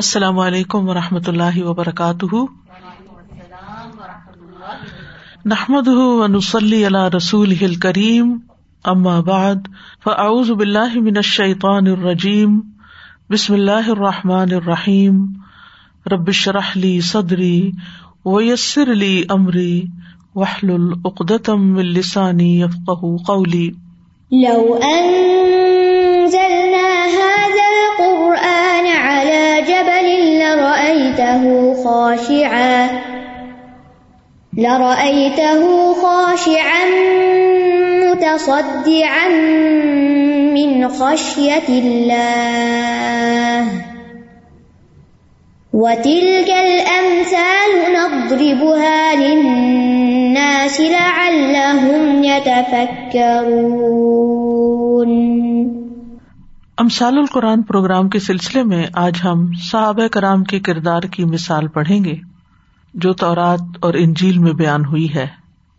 السلام علیکم و رحمۃ اللہ وبرکاتہ۔ نحمد ونسلی علی رسول کریم اما بعد، فاعوذ باللہ من الشیطان الرجیم، بسم اللہ الرحمٰن الرحیم۔ ربش رحلی صدری ویسر علی عمری وحل العقدم السانی یفق قولی۔ لو أنزلنا خاشعا. لرأيته خاشعا متصدعا من خشية الله. وتلك الأمثال نضربها للناس لعلهم يتفكرون. امثال القرآن پروگرام کے سلسلے میں آج ہم صحابہ کرام کے کردار کی مثال پڑھیں گے، جو تورات اور انجیل میں بیان ہوئی ہے،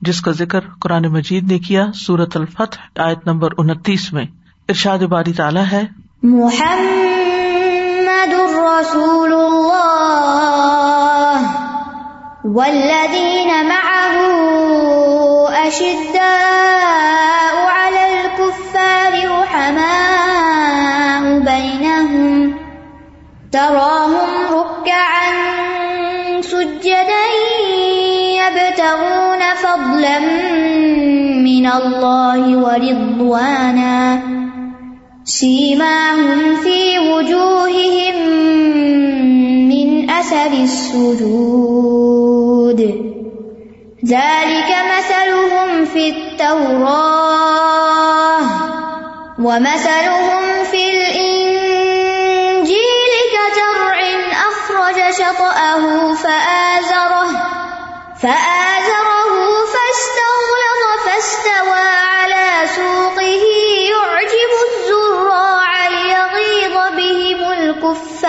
جس کا ذکر قرآن مجید نے کیا سورت الفتح، آیت نمبر انتیس میں۔ ارشاد باری تعالیٰ ہے۔ محمد رسول الله والذين معه أشداء تراهم ركعا سجدا يبتغون فضلا من الله ورضوانا. سيماهم في وجوههم من أثر السجود. ذلك مثلهم في التوراة ومثلهم في الإنجيل. شطأه فآزره فآزره فاستغلظ، فاستوى على سوقه، يعجب الزراع ليغيظ بهم الكفار.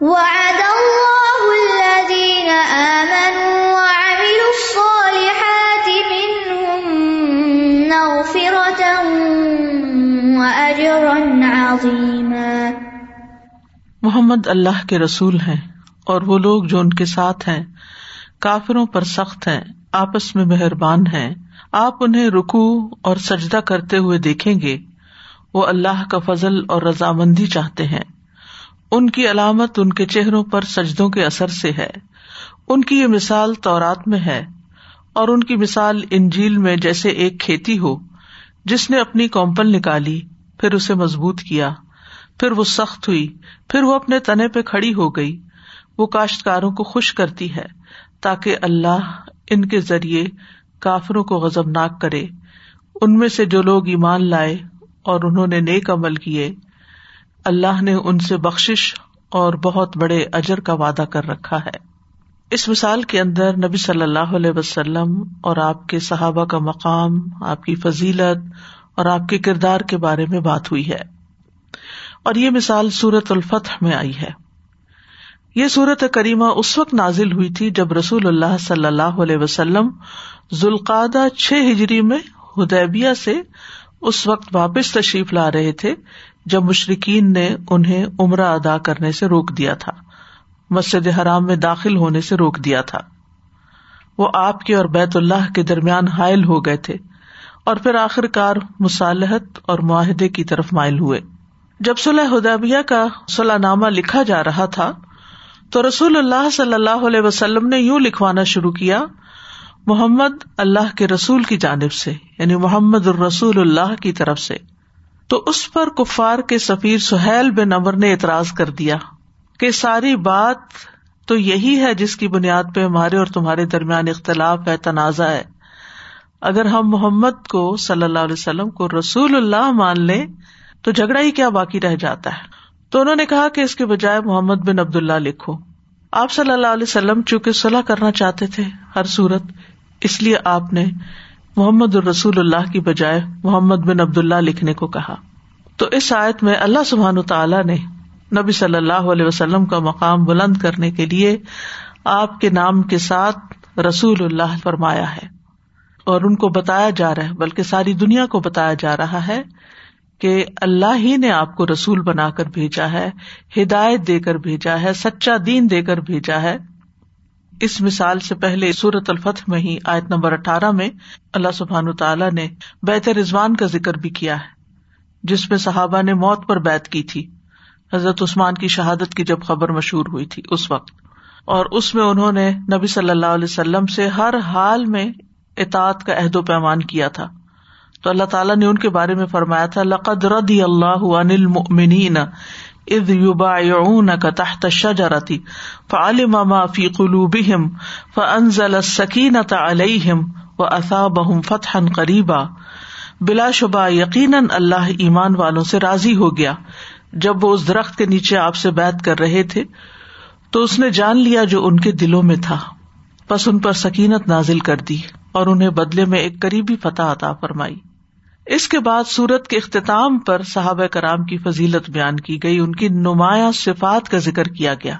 وعد الله الذين آمنوا وعملوا الصالحات منهم مغفرة وأجرا عظيما. محمد اللہ کے رسول ہیں اور وہ لوگ جو ان کے ساتھ ہیں، کافروں پر سخت ہیں، آپس میں مہربان ہیں۔ آپ انہیں رکو اور سجدہ کرتے ہوئے دیکھیں گے۔ وہ اللہ کا فضل اور رضامندی چاہتے ہیں۔ ان کی علامت ان کے چہروں پر سجدوں کے اثر سے ہے۔ ان کی یہ مثال تورات میں ہے۔ اور ان کی مثال انجیل میں جیسے ایک کھیتی ہو، جس نے اپنی کومپل نکالی، پھر اسے مضبوط کیا۔ پھر وہ سخت ہوئی، پھر وہ اپنے تنے پہ کھڑی ہو گئی۔ وہ کاشتکاروں کو خوش کرتی ہے، تاکہ اللہ ان کے ذریعے کافروں کو غزبناک کرے۔ ان میں سے جو لوگ ایمان لائے اور انہوں نے نیک عمل کیے، اللہ نے ان سے بخش اور بہت بڑے اجر کا وعدہ کر رکھا ہے۔ اس مثال کے اندر نبی صلی اللہ علیہ وسلم اور آپ کے صحابہ کا مقام، آپ کی فضیلت اور آپ کے کردار کے بارے میں بات ہوئی ہے۔ اور یہ مثال سورت الفتح میں آئی ہے۔ یہ سورت کریمہ اس وقت نازل ہوئی تھی جب رسول اللہ صلی اللہ علیہ وسلم ذوالقادہ چھ ہجری میں ہدیبیہ سے اس وقت واپس تشریف لا رہے تھے جب مشرقین نے انہیں عمرہ ادا کرنے سے روک دیا تھا۔ مسجد حرام میں داخل ہونے سے روک دیا تھا۔ وہ آپ کے اور بیت اللہ کے درمیان حائل ہو گئے تھے اور پھر آخر کار مصالحت اور معاہدے کی طرف مائل ہوئے۔ جب صلاح ہدیبیہ کا صلاح نامہ لکھا جا رہا تھا، تو رسول اللہ صلی اللہ علیہ وسلم نے یوں لکھوانا شروع کیا، محمد اللہ کے رسول کی جانب سے یعنی محمد الرسول اللہ کی طرف سے۔ تو اس پر کفار کے سفیر سہیل بن امر نے اعتراض کر دیا کہ ساری بات تو یہی ہے جس کی بنیاد پہ ہمارے اور تمہارے درمیان اختلاف ہے، تنازع ہے۔ اگر ہم محمد کو صلی اللہ علیہ وسلم کو رسول اللہ مان لیں تو جھگڑا ہی کیا باقی رہ جاتا ہے۔ تو انہوں نے کہا کہ اس کے بجائے محمد بن عبد اللہ لکھو۔ آپ صلی اللہ علیہ وسلم چونکہ صلاح کرنا چاہتے تھے ہر صورت، اس لیے آپ نے محمد الرسول اللہ کی بجائے محمد بن عبد اللہ لکھنے کو کہا۔ تو اس آیت میں اللہ سبحان تعالیٰ نے نبی صلی اللہ علیہ وسلم کا مقام بلند کرنے کے لیے آپ کے نام کے ساتھ رسول اللہ فرمایا ہے اور ان کو بتایا جا رہا ہے، بلکہ ساری دنیا کو بتایا جا رہا ہے۔ کہ اللہ ہی نے آپ کو رسول بنا کر بھیجا ہے، ہدایت دے کر بھیجا ہے، سچا دین دے کر بھیجا ہے۔ اس مثال سے پہلے سورت الفتح میں ہی آیت نمبر اٹھارہ میں اللہ سبحان تعالیٰ نے بیت رضوان کا ذکر بھی کیا ہے، جس میں صحابہ نے موت پر بیت کی تھی۔ حضرت عثمان کی شہادت کی جب خبر مشہور ہوئی تھی اس وقت۔ اور اس میں انہوں نے نبی صلی اللہ علیہ وسلم سے ہر حال میں اطاط کا عہد و پیمان کیا تھا۔ تو اللہ تعالیٰ نے ان کے بارے میں فرمایا تھا، لقد ردی اللہ عن المؤمنین اذ يبايعونك تحت الشجرة فعلم ما في قلوبهم فانزل السكينة عليهم واثابهم فتحا قریبا۔ بلا شبہ یقیناً اللہ ایمان والوں سے راضی ہو گیا۔ جب وہ اس درخت کے نیچے آپ سے بیت کر رہے تھے، تو اس نے جان لیا جو ان کے دلوں میں تھا۔ بس ان پر سکینت نازل کر دی اور انہیں بدلے میں ایک قریبی فتح عطا فرمائی۔ اس کے بعد سورت کے اختتام پر صحابہ کرام کی فضیلت بیان کی گئی، ان کی نمایاں صفات کا ذکر کیا گیا۔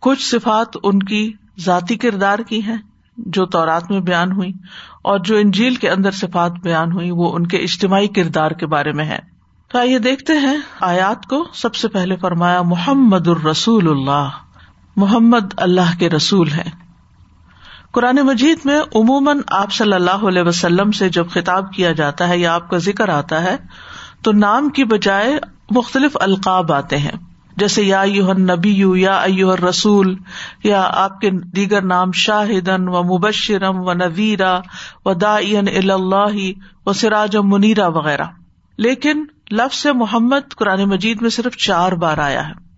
کچھ صفات ان کی ذاتی کردار کی ہیں جو تورات میں بیان ہوئی اور جو انجیل کے اندر صفات بیان ہوئی، وہ ان کے اجتماعی کردار کے بارے میں ہے۔ تو آئیے دیکھتے ہیں آیات کو۔ سب سے پہلے فرمایا، محمد الرسول اللہ۔ محمد اللہ کے رسول ہے قرآن مجید میں عموماً آپ صلی اللہ علیہ وسلم سے جب خطاب کیا جاتا ہے یا آپ کا ذکر آتا ہے، تو نام کی بجائے مختلف القاب آتے ہیں۔ جیسے یا نبی یو یا ایو رسول یا آپ کے دیگر نام شاہدن و مبشرم و نویرا و دا اللہ و سراج منیرا وغیرہ۔ لیکن لفظ محمد قرآن مجید میں صرف چار بار آیا ہے۔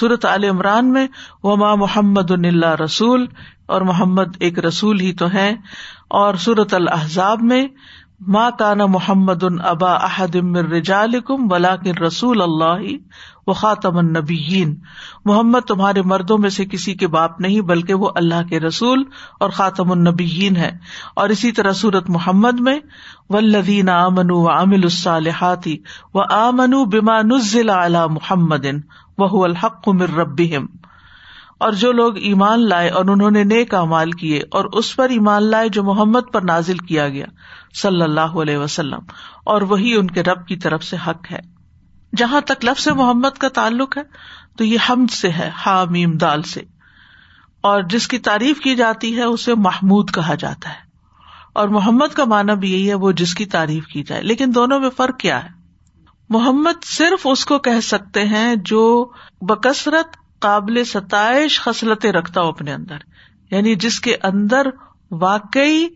سورت عال عمران میں وما محمد اللہ رسول اور محمد ایک رسول ہی تو ہے اور سورت الحضاب میں ماں کانا محمد ان ابا احدم رجالکم ولاکن رسول اللہ و خاطم النبیین۔ محمد تمہارے مردوں میں سے کسی کے باپ نہیں، بلکہ وہ اللہ کے رسول اور خاطم النبیین ہے اور اسی طرح سورت محمد میں ولدین آمن و عامل الصالحاتی و آمن بما نزل علی محمد وہ الحق مر ربیم اور جو لوگ ایمان لائے اور انہوں نے نیک امال کیے اور اس پر ایمان لائے جو محمد پر نازل کیا گیا، صلی اللہ علیہ وسلم، اور وہی ان کے رب کی طرف سے حق ہے۔ جہاں تک لفظ محمد کا تعلق ہے، تو یہ حمد سے ہے، حامیم دال سے۔ اور جس کی تعریف کی جاتی ہے، اسے محمود کہا جاتا ہے۔ اور محمد کا معنی بھی یہی ہے، وہ جس کی تعریف کی جائے۔ لیکن دونوں میں فرق کیا ہے؟ محمد صرف اس کو کہہ سکتے ہیں جو بکثرت قابل ستائش خصلتیں رکھتا ہو اپنے اندر۔ یعنی جس کے اندر واقعی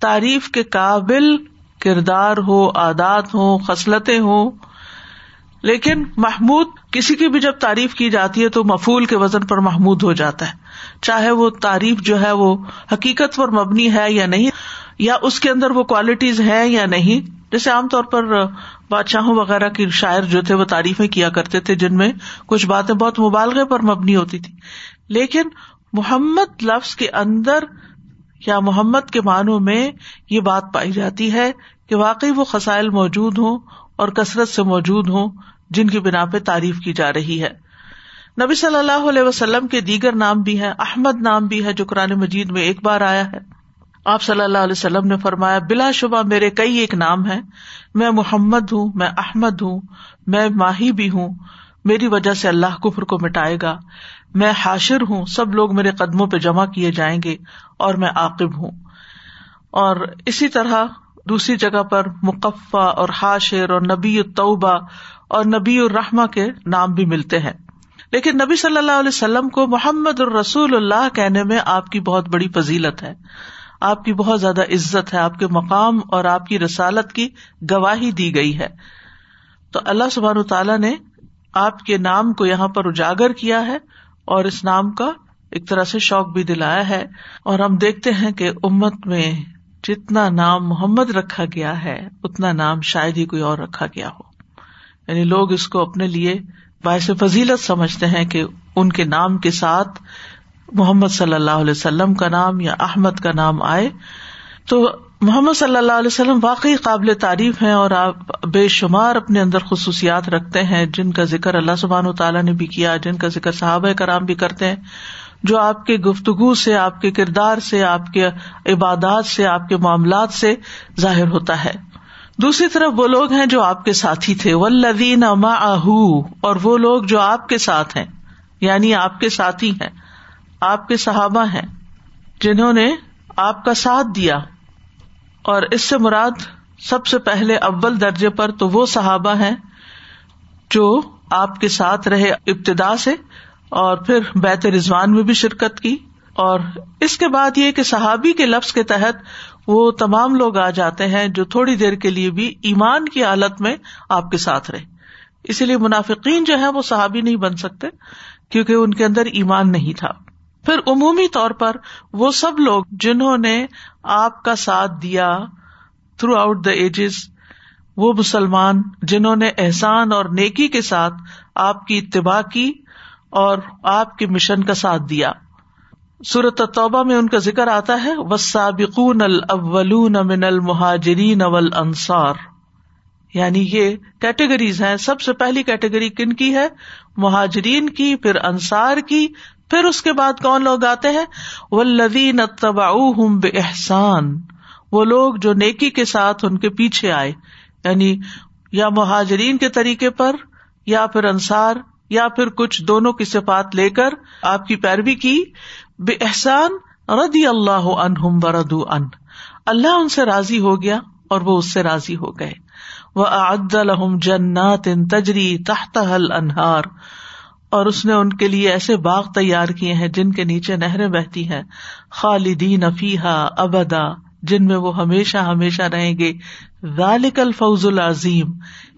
تعریف کے قابل کردار ہو، عادات ہو خصلتیں ہوں۔ لیکن محمود کسی کی بھی جب تعریف کی جاتی ہے تو مفول کے وزن پر محمود ہو جاتا ہے۔ چاہے وہ تعریف جو ہے وہ حقیقت پر مبنی ہے یا نہیں، یا اس کے اندر وہ کوالٹیز ہے یا نہیں۔ جیسے عام طور پر بادشاہوں وغیرہ کی شاعر جو تھے وہ تعریفیں کیا کرتے تھے، جن میں کچھ باتیں بہت مبالغے پر مبنی ہوتی تھی لیکن محمد لفظ کے اندر یا محمد کے معنوں میں یہ بات پائی جاتی ہے کہ واقعی وہ خسائل موجود ہوں اور کثرت سے موجود ہوں جن کی بنا پہ تعریف کی جا رہی ہے۔ نبی صلی اللہ علیہ وسلم کے دیگر نام بھی ہیں، احمد نام بھی ہے جو قرآن مجید میں ایک بار آیا ہے۔ آپ صلی اللہ علیہ وسلم نے فرمایا، بلا شبہ میرے کئی ایک نام ہے میں محمد ہوں، میں احمد ہوں، میں ماہی بھی ہوں۔ میری وجہ سے اللہ کفر کو مٹائے گا۔ میں حاشر ہوں، سب لوگ میرے قدموں پہ جمع کیے جائیں گے اور میں عاقب ہوں۔ اور اسی طرح دوسری جگہ پر مقفع اور حاشر اور نبی الطبہ اور نبی الرحمہ کے نام بھی ملتے ہیں۔ لیکن نبی صلی اللہ علیہ وسلم کو محمد الرسول اللہ کہنے میں آپ کی بہت بڑی فضیلت ہے۔ آپ کی بہت زیادہ عزت ہے، آپ کے مقام اور آپ کی رسالت کی گواہی دی گئی ہے۔ تو اللہ سبحان تعالیٰ نے آپ کے نام کو یہاں پر اجاگر کیا ہے اور اس نام کا ایک طرح سے شوق بھی دلایا ہے۔ اور ہم دیکھتے ہیں کہ امت میں جتنا نام محمد رکھا گیا ہے، اتنا نام شاید ہی کوئی اور رکھا گیا ہو۔ یعنی لوگ اس کو اپنے لیے باعث فضیلت سمجھتے ہیں کہ ان کے نام کے ساتھ محمد صلی اللہ علیہ وسلم کا نام یا احمد کا نام آئے تو محمد صلی اللہ علیہ وسلم واقعی قابل تعریف ہیں اور آپ بے شمار اپنے اندر خصوصیات رکھتے ہیں، جن کا ذکر اللہ سبحان و تعالیٰ نے بھی کیا، جن کا ذکر صحابۂ کرام بھی کرتے ہیں، جو آپ کے گفتگو سے، آپ کے کردار سے، آپ کے عبادات سے، آپ کے معاملات سے ظاہر ہوتا ہے۔ دوسری طرف وہ لوگ ہیں جو آپ کے ساتھی تھے ولدین اور وہ لوگ جو آپ کے ساتھ ہیں یعنی آپ کے ساتھی ہیں۔ آپ کے صحابہ ہیں، جنہوں نے آپ کا ساتھ دیا۔ اور اس سے مراد سب سے پہلے اول درجے پر تو وہ صحابہ ہیں جو آپ کے ساتھ رہے ابتدا سے اور پھر بیت رضوان میں بھی شرکت کی۔ اور اس کے بعد یہ کہ صحابی کے لفظ کے تحت وہ تمام لوگ آ جاتے ہیں جو تھوڑی دیر کے لیے بھی ایمان کی حالت میں آپ کے ساتھ رہے۔ اسی لیے منافقین جو ہے وہ صحابی نہیں بن سکتے کیونکہ ان کے اندر ایمان نہیں تھا۔ پھر عمومی طور پر وہ سب لوگ جنہوں نے آپ کا ساتھ دیا تھرو آؤٹ دا ایجز وہ مسلمان جنہوں نے احسان اور نیکی کے ساتھ آپ کی اتباع کی اور آپ کے مشن کا ساتھ دیا۔ صورت توبہ میں ان کا ذکر آتا ہے وسابقون الاولون من المہاجرین والانصار یعنی یہ کیٹیگریز ہیں، سب سے پہلی کیٹیگری کن کی ہے؟ مہاجرین کی، پھر انصار کی پھر اس کے بعد کون لوگ آتے ہیں؟ والذین اتبعوہم بإحسان۔ وہ لوگ جو نیکی کے ساتھ ان کے پیچھے آئے یعنی یا مہاجرین کے طریقے پر، یا پھر انصار، یا پھر کچھ دونوں کی صفات لے کر آپ کی پیروی کی۔ بے احسان ردی اللہ عنہم وردو ان اللہ ان سے راضی ہو گیا اور وہ اس سے راضی ہو گئے۔ وہ اعد لہم جنات تجری تحت انہار اور اس نے ان کے لیے ایسے باغ تیار کیے ہیں جن کے نیچے نہریں بہتی ہیں۔ خالدین افیحا ابدا، جن میں وہ ہمیشہ ہمیشہ رہیں گے۔ ذالک الفوز العظیم۔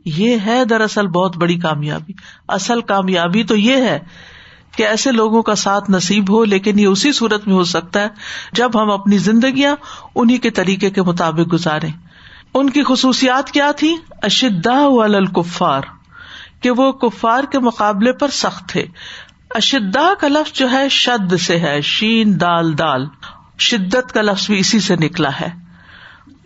یہ ہے دراصل بہت بڑی کامیابی۔ اصل کامیابی تو یہ ہے کہ ایسے لوگوں کا ساتھ نصیب ہو، لیکن یہ اسی صورت میں ہو سکتا ہے جب ہم اپنی زندگیاں انہیں کے طریقے کے مطابق گزارے ان کی خصوصیات کیا تھی اشدا الکفار۔ کہ وہ کفار کے مقابلے پر سخت تھے۔ اشدا کا لفظ جو ہے شد سے ہے، شین، دال دال۔ شدت کا لفظ بھی اسی سے نکلا ہے۔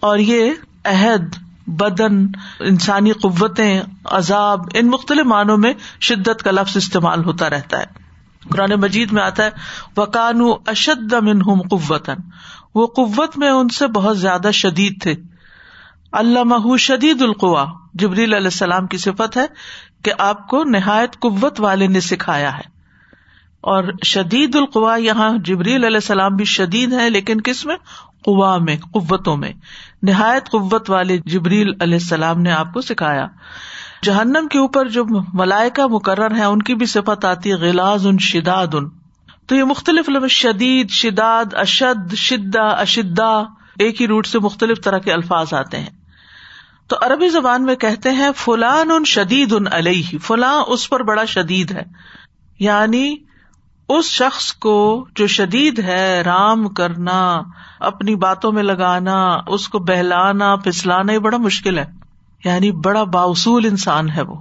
اور یہ عہد، بدن، انسانی قوتیں، عذاب، ان مختلف معنوں میں شدت کا لفظ استعمال ہوتا رہتا ہے۔ قرآن مجید میں آتا ہے وکانو اشد منہم قوتن وہ قوت میں ان سے بہت زیادہ شدید تھے۔ اللہ شدید القوا جبریل علیہ السلام کی صفت ہے کہ آپ کو نہایت قوت والے نے سکھایا ہے۔ اور شدید القوا یہاں جبریل علیہ السلام بھی شدید ہے لیکن کس میں؟ قوا میں، قوتوں میں۔ نہایت قوت والے جبریل علیہ السلام نے آپ کو سکھایا۔ جہنم کے اوپر جو ملائکا مقرر ہے ان کی بھی صفت آتی ہے، غلاز ان شداد۔ ان تو یہ مختلف لفظ شدید، شداد، اشد، شدہ اشدا ایک ہی روٹ سے مختلف طرح کے الفاظ آتے ہیں۔ تو عربی زبان میں کہتے ہیں، فلان ان شدید ان علیہ، فلاں اس پر بڑا شدید ہے۔ یعنی اس شخص کو جو شدید ہے، رام کرنا، اپنی باتوں میں لگانا، اس کو بہلانا، پھسلانا، یہ بڑا مشکل ہے۔ یعنی بڑا باصول انسان ہے وہ۔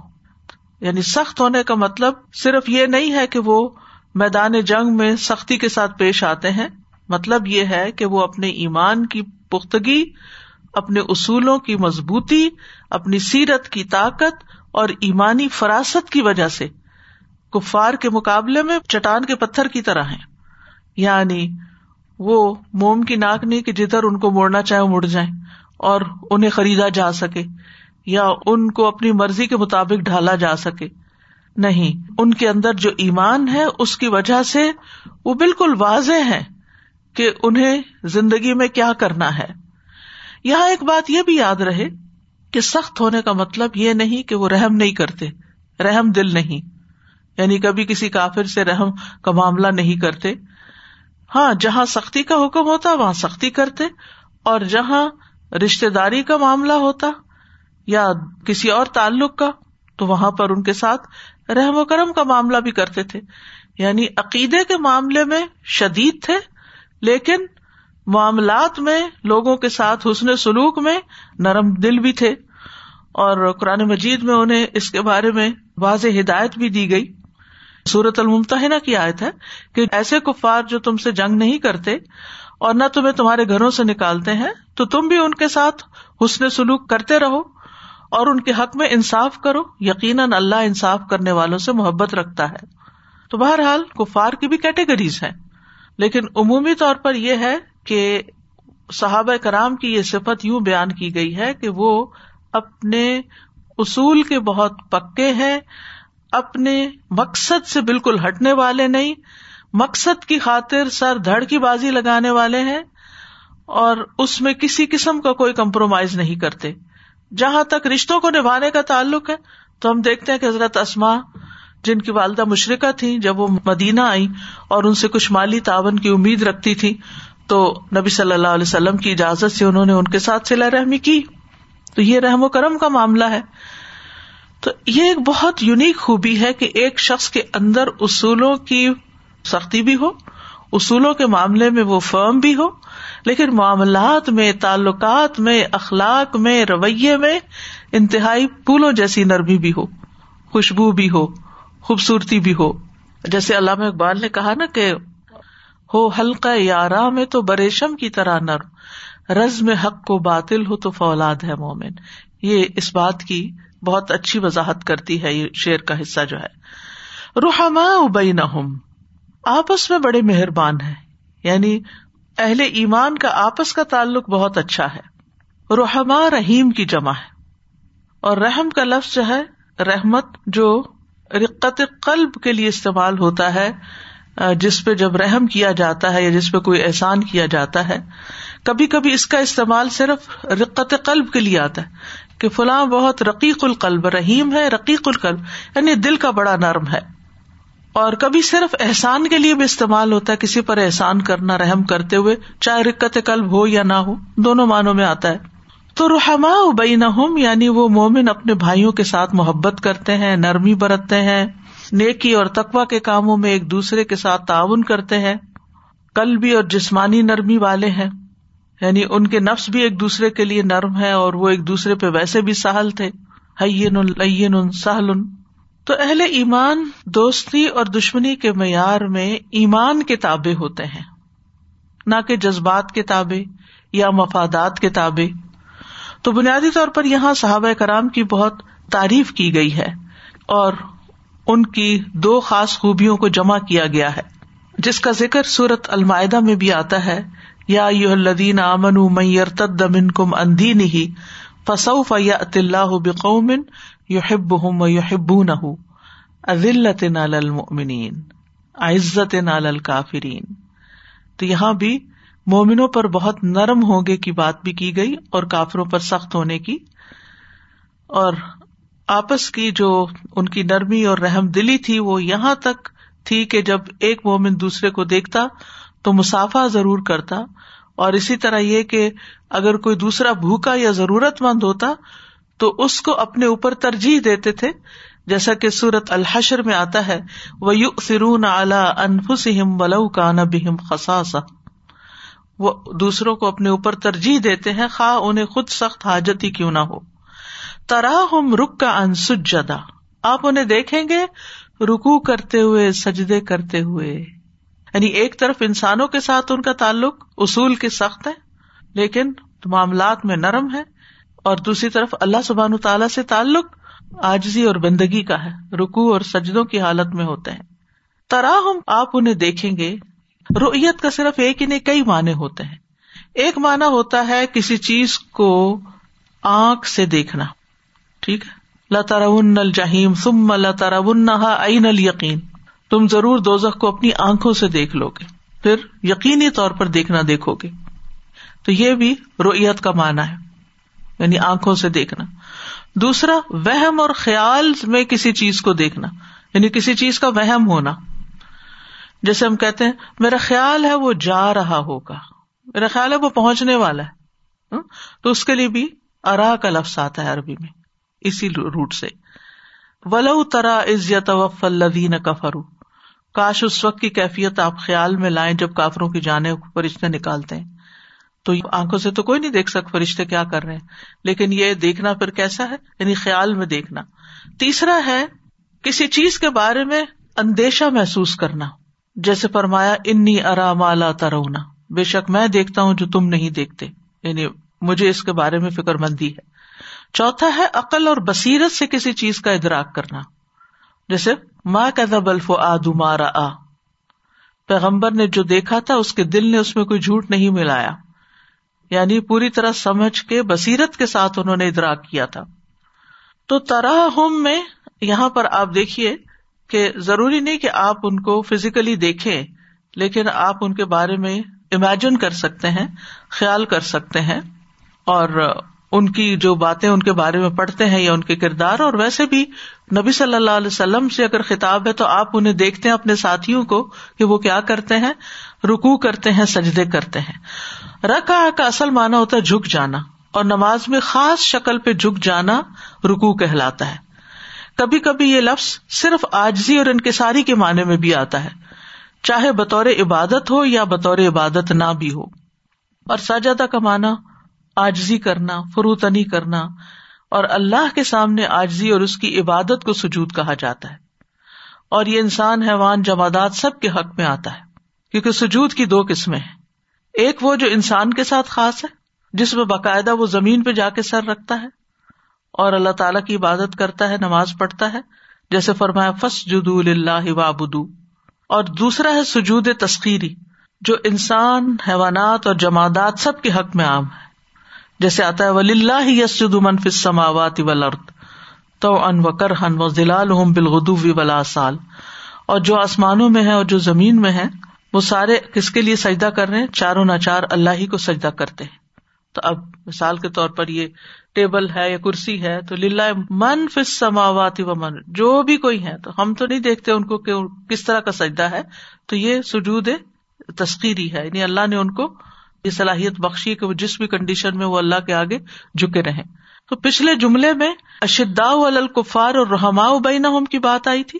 یعنی سخت ہونے کا مطلب صرف یہ نہیں ہے کہ وہ میدان جنگ میں سختی کے ساتھ پیش آتے ہیں۔ مطلب یہ ہے کہ وہ اپنے ایمان کی پختگی اپنے اصولوں کی مضبوطی، اپنی سیرت کی طاقت اور ایمانی فراست کی وجہ سے کفار کے مقابلے میں چٹان کے پتھر کی طرح ہے یعنی وہ موم کی ناک نہیں کہ جدھر ان کو موڑنا چاہے مڑ جائیں اور انہیں خریدا جا سکے یا ان کو اپنی مرضی کے مطابق ڈھالا جا سکے۔ نہیں، ان کے اندر جو ایمان ہے، اس کی وجہ سے وہ بالکل واضح ہے کہ انہیں زندگی میں کیا کرنا ہے۔ یہاں ایک بات یہ بھی یاد رہے کہ سخت ہونے کا مطلب یہ نہیں کہ وہ رحم نہیں کرتے، رحم دل نہیں۔ یعنی کبھی کسی کافر سے رحم کا معاملہ نہیں کرتے۔ ہاں جہاں سختی کا حکم ہوتا، وہاں سختی کرتے۔ اور جہاں رشتے داری کا معاملہ ہوتا یا کسی اور تعلق کا، تو وہاں پر ان کے ساتھ رحم و کرم کا معاملہ بھی کرتے تھے۔ یعنی عقیدے کے معاملے میں شدید تھے، لیکن معاملات میں لوگوں کے ساتھ حسن سلوک میں نرم دل بھی تھے اور قرآن مجید میں انہیں اس کے بارے میں واضح ہدایت بھی دی گئی۔ سورت الممتحنا کی آیت ہے کہ ایسے کفار جو تم سے جنگ نہیں کرتے اور نہ تمہیں تمہارے گھروں سے نکالتے ہیں، تو تم بھی ان کے ساتھ حسن سلوک کرتے رہو اور ان کے حق میں انصاف کرو۔ یقیناً اللہ انصاف کرنے والوں سے محبت رکھتا ہے۔ تو بہرحال کفار کی بھی کیٹیگریز ہیں، لیکن عمومی طور پر یہ ہے کہ صحابہ کرام کی یہ صفت یوں بیان کی گئی ہے کہ وہ اپنے اصول کے بہت پکے ہیں، اپنے مقصد سے بالکل ہٹنے والے نہیں، مقصد کی خاطر سر دھڑ کی بازی لگانے والے ہیں اور اس میں کسی قسم کا کوئی کمپرومائز نہیں کرتے۔ جہاں تک رشتوں کو نبھانے کا تعلق ہے، تو ہم دیکھتے ہیں کہ حضرت اسما جن کی والدہ مشرقہ تھی جب وہ مدینہ آئی اور ان سے کچھ مالی تعاون کی امید رکھتی تھی تو نبی صلی اللہ علیہ وسلم کی اجازت سے انہوں نے ان کے ساتھ سلا رحمی کی۔ تو یہ رحم و کرم کا معاملہ ہے۔ تو یہ ایک بہت یونیک خوبی ہے کہ ایک شخص کے اندر اصولوں کی سختی بھی ہو، اصولوں کے معاملے میں وہ فرم بھی ہو، لیکن معاملات میں، تعلقات میں، اخلاق میں، رویے میں انتہائی پھولوں جیسی نرمی بھی ہو، خوشبو بھی ہو، خوبصورتی بھی ہو۔ جیسے علامہ اقبال نے کہا نا کہ ہو ہلکا یارا میں تو بریشم کی طرح نرم رز میں حق کو باطل ہو تو فولاد ہے مومن۔ یہ اس بات کی بہت اچھی وضاحت کرتی ہے، یہ شعر کا حصہ جو ہے۔ روحما ابئی نہ آپس میں بڑے مہربان ہے یعنی اہل ایمان کا آپس کا تعلق بہت اچھا ہے۔ روحما رحیم کی جمع ہے۔ اور رحم کا لفظ جو ہے، رحمت جو رقت قلب کے لیے استعمال ہوتا ہے جس پہ جب رحم کیا جاتا ہے یا جس پہ کوئی احسان کیا جاتا ہے کبھی کبھی اس کا استعمال صرف رقت قلب کے لیے آتا ہے کہ فلاں بہت رقیق القلب، رحیم ہے، رقیق القلب یعنی دل کا بڑا نرم ہے۔ اور کبھی صرف احسان کے لیے بھی استعمال ہوتا ہے، کسی پر احسان کرنا، رحم کرتے ہوئے، چاہے رکت قلب ہو یا نہ ہو، دونوں معنوں میں آتا ہے۔ تو رحما بین یعنی وہ مومن اپنے بھائیوں کے ساتھ محبت کرتے ہیں، نرمی برتتے ہیں۔ نیکی اور تقوا کے کاموں میں ایک دوسرے کے ساتھ تعاون کرتے ہیں۔ قلبی اور جسمانی نرمی والے ہیں۔ یعنی ان کے نفس بھی ایک دوسرے کے لیے نرم ہے اور وہ ایک دوسرے پہ ویسے بھی سہل تھے۔ سہل تو اہل ایمان دوستی اور دشمنی کے معیار میں ایمان کے تابے ہوتے ہیں۔ نہ کہ جذبات کے تابے یا مفادات کے تابے تو بنیادی طور پر یہاں صحابہ کرام کی بہت تعریف کی گئی ہے۔ اور ان کی دو خاص خوبیوں کو جمع کیا گیا ہے۔ جس کا ذکر سورت المائدہ میں بھی آتا ہے، یا یو الدین امن میئر من کم اندی نہیں فصوف یا اللہ بقومن یو ہب ہوں یو ہبو نہ عزلت نال المؤمنین عزت نال الکافرین۔ تو یہاں بھی مومنوں پر بہت نرم ہوگے کی بات بھی کی گئی اور کافروں پر سخت ہونے کی۔ اور آپس کی جو ان کی نرمی اور رحم دلی تھی، وہ یہاں تک تھی کہ جب ایک مومن دوسرے کو دیکھتا تو مسافہ ضرور کرتا۔ اور اسی طرح یہ کہ اگر کوئی دوسرا بھوکا یا ضرورت مند ہوتا تو اس کو اپنے اوپر ترجیح دیتے تھے۔ جیسا کہ سورت الحشر میں آتا ہے وہ یو فرون اعلی انفسم ولو کا نبیم خساسا وہ دوسروں کو اپنے اوپر ترجیح دیتے ہیں، خواہ انہیں خود سخت حاجت ہی کیوں نہ ہو۔ ترا ہم رک کا انسجا جدا آپ انہیں دیکھیں گے رکو کرتے ہوئے، سجدے کرتے ہوئے۔ یعنی ایک طرف انسانوں کے ساتھ ان کا تعلق، اصول کے سخت ہے لیکن معاملات میں نرم ہے اور دوسری طرف اللہ سبحان تعالیٰ سے تعلق آجزی اور بندگی کا ہے رکو اور سجدوں کی حالت میں ہوتے ہیں۔ ترا ہم آپ انہیں دیکھیں گے رویت کا صرف ایک ہی نہیں، کئی معنی ہوتے ہیں۔ ایک معنی ہوتا ہے کسی چیز کو آنکھ سے دیکھنا۔ ٹھیک ہے۔ لتا الجہیم سم لتا عین یقین تم ضرور دوزخ کو اپنی آنکھوں سے دیکھ لو گے۔ پھر یقینی طور پر دیکھنا دیکھو گے۔ تو یہ بھی رویت کا معنی ہے۔ یعنی آنکھوں سے دیکھنا۔ دوسرا، وہم اور خیال میں کسی چیز کو دیکھنا۔ یعنی کسی چیز کا وہم ہونا۔ جیسے ہم کہتے ہیں، میرا خیال ہے وہ جا رہا ہوگا۔ میرا خیال ہے وہ پہنچنے والا ہے۔ تو اس کے لیے بھی ارا کا لفظ آتا ہے عربی میں۔ اسی روٹ سے۔ ولو ترا عزت وف الدین کفرو کاش اس وقت کی کیفیت آپ خیال میں لائیں جب کافروں کی جانے فرشتے نکالتے ہیں۔ تو آنکھوں سے تو کوئی نہیں دیکھ سکتے فرشتے کیا کر رہے ہیں۔ لیکن یہ دیکھنا پھر کیسا ہے؟ یعنی خیال میں دیکھنا۔ تیسرا ہے کسی چیز کے بارے میں اندیشہ محسوس کرنا۔ جیسے فرمایا انی ارا مالا ترونا بے شک میں دیکھتا ہوں جو تم نہیں دیکھتے۔ یعنی مجھے اس کے بارے میں فکر مندی ہے۔ چوتھا ہے عقل اور بصیرت سے کسی چیز کا ادراک کرنا۔ جیسے ماں کا بلف آدو مارا آ پیغمبر نے جو دیکھا تھا، اس کے دل نے اس میں کوئی جھوٹ نہیں ملایا۔ یعنی پوری طرح سمجھ کے بصیرت کے ساتھ انہوں نے ادراک کیا تھا۔ تو تراہم میں یہاں پر آپ دیکھیے کہ ضروری نہیں کہ آپ ان کو فزیکلی دیکھیں، لیکن آپ ان کے بارے میں امیجن کر سکتے ہیں، خیال کر سکتے ہیں اور ان کی جو باتیں ان کے بارے میں پڑھتے ہیں یا ان کے کردار، اور ویسے بھی نبی صلی اللہ علیہ وسلم سے اگر خطاب ہے تو آپ انہیں دیکھتے ہیں اپنے ساتھیوں کو کہ وہ کیا کرتے ہیں رکو کرتے ہیں، سجدے کرتے ہیں۔ رکا کا اصل مانا ہوتا ہے جھک جانا، اور نماز میں خاص شکل پہ جھک جانا رکو کہلاتا ہے۔ کبھی کبھی یہ لفظ صرف آجزی اور انکساری کے معنی میں بھی آتا ہے، چاہے بطور عبادت ہو یا بطور عبادت نہ بھی ہو۔ اور ساجادہ کا مانا آجزی کرنا، فروتنی کرنا، اور اللہ کے سامنے آجزی اور اس کی عبادت کو سجود کہا جاتا ہے۔ اور یہ انسان، حیوان، جمادات سب کے حق میں آتا ہے، کیونکہ سجود کی دو قسمیں ہیں۔ ایک وہ جو انسان کے ساتھ خاص ہے، جس میں باقاعدہ وہ زمین پہ جا کے سر رکھتا ہے، اور اللہ تعالیٰ کی عبادت کرتا ہے، نماز پڑھتا ہے، جیسے فرمایا فس جدو اللہ وابدو اور دوسرا ہے سجود تسخیری، جو انسان، حیوانات اور جمادات سب کے حق میں عام ہے۔ جیسے آتا ہے ولی اللہ یسد منف سماوات ولرد تو ان و کرہن و ضلال بالغدو ولا سال۔ اور جو آسمانوں میں ہے اور جو زمین میں ہے وہ سارے کس کے لیے سجدہ کر رہے ہیں؟ چاروں نہ چار اللہ ہی کو سجدہ کرتے ہیں۔ تو اب مثال کے طور پر یہ ٹیبل ہے یا کرسی ہے، تو للہ من فس سماوات و من جو بھی کوئی ہے تو ہم تو نہیں دیکھتے ان کو کہ کس طرح کا سجدہ ہے۔ تو یہ سجود تسکیری ہے یعنی اللہ نے ان کو یہ صلاحیت بخشی کہ وہ جس بھی کنڈیشن میں وہ اللہ کے آگے جھکے رہے تو پچھلے جملے میں اشدا الکفار اور رحما بین کی بات آئی تھی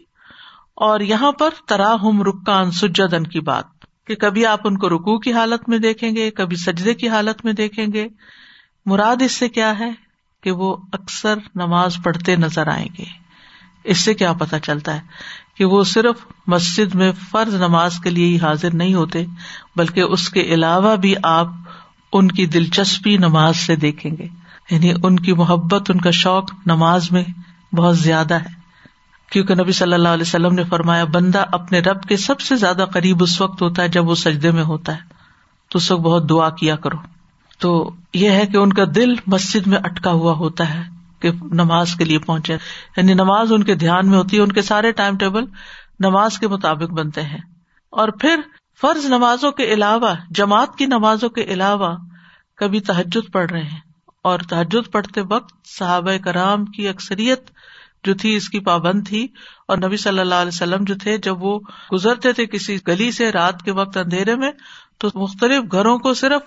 اور یہاں پر تراہم رکان سجدن کی بات کہ کبھی آپ ان کو رکو کی حالت میں دیکھیں گے، کبھی سجدے کی حالت میں دیکھیں گے۔ مراد اس سے کیا ہے کہ وہ اکثر نماز پڑھتے نظر آئیں گے۔ اس سے کیا پتا چلتا ہے کہ وہ صرف مسجد میں فرض نماز کے لیے ہی حاضر نہیں ہوتے، بلکہ اس کے علاوہ بھی آپ ان کی دلچسپی نماز سے دیکھیں گے۔ یعنی ان کی محبت، ان کا شوق نماز میں بہت زیادہ ہے۔ کیونکہ نبی صلی اللہ علیہ وسلم نے فرمایا، بندہ اپنے رب کے سب سے زیادہ قریب اس وقت ہوتا ہے جب وہ سجدے میں ہوتا ہے۔ تو اس وقت بہت دعا کیا کرو۔ تو یہ ہے کہ ان کا دل مسجد میں اٹکا ہوا ہوتا ہے۔ کہ نماز کے لیے پہنچے یعنی نماز ان کے دھیان میں ہوتی ہے، ان کے سارے ٹائم ٹیبل نماز کے مطابق بنتے ہیں۔ اور پھر فرض نمازوں کے علاوہ، جماعت کی نمازوں کے علاوہ کبھی تحجد پڑھ رہے ہیں۔ اور تحجد پڑھتے وقت صحابہ کرام کی اکثریت جو تھی، اس کی پابند تھی۔ اور نبی صلی اللہ علیہ وسلم جو تھے، جب وہ گزرتے تھے کسی گلی سے رات کے وقت اندھیرے میں، تو مختلف گھروں کو صرف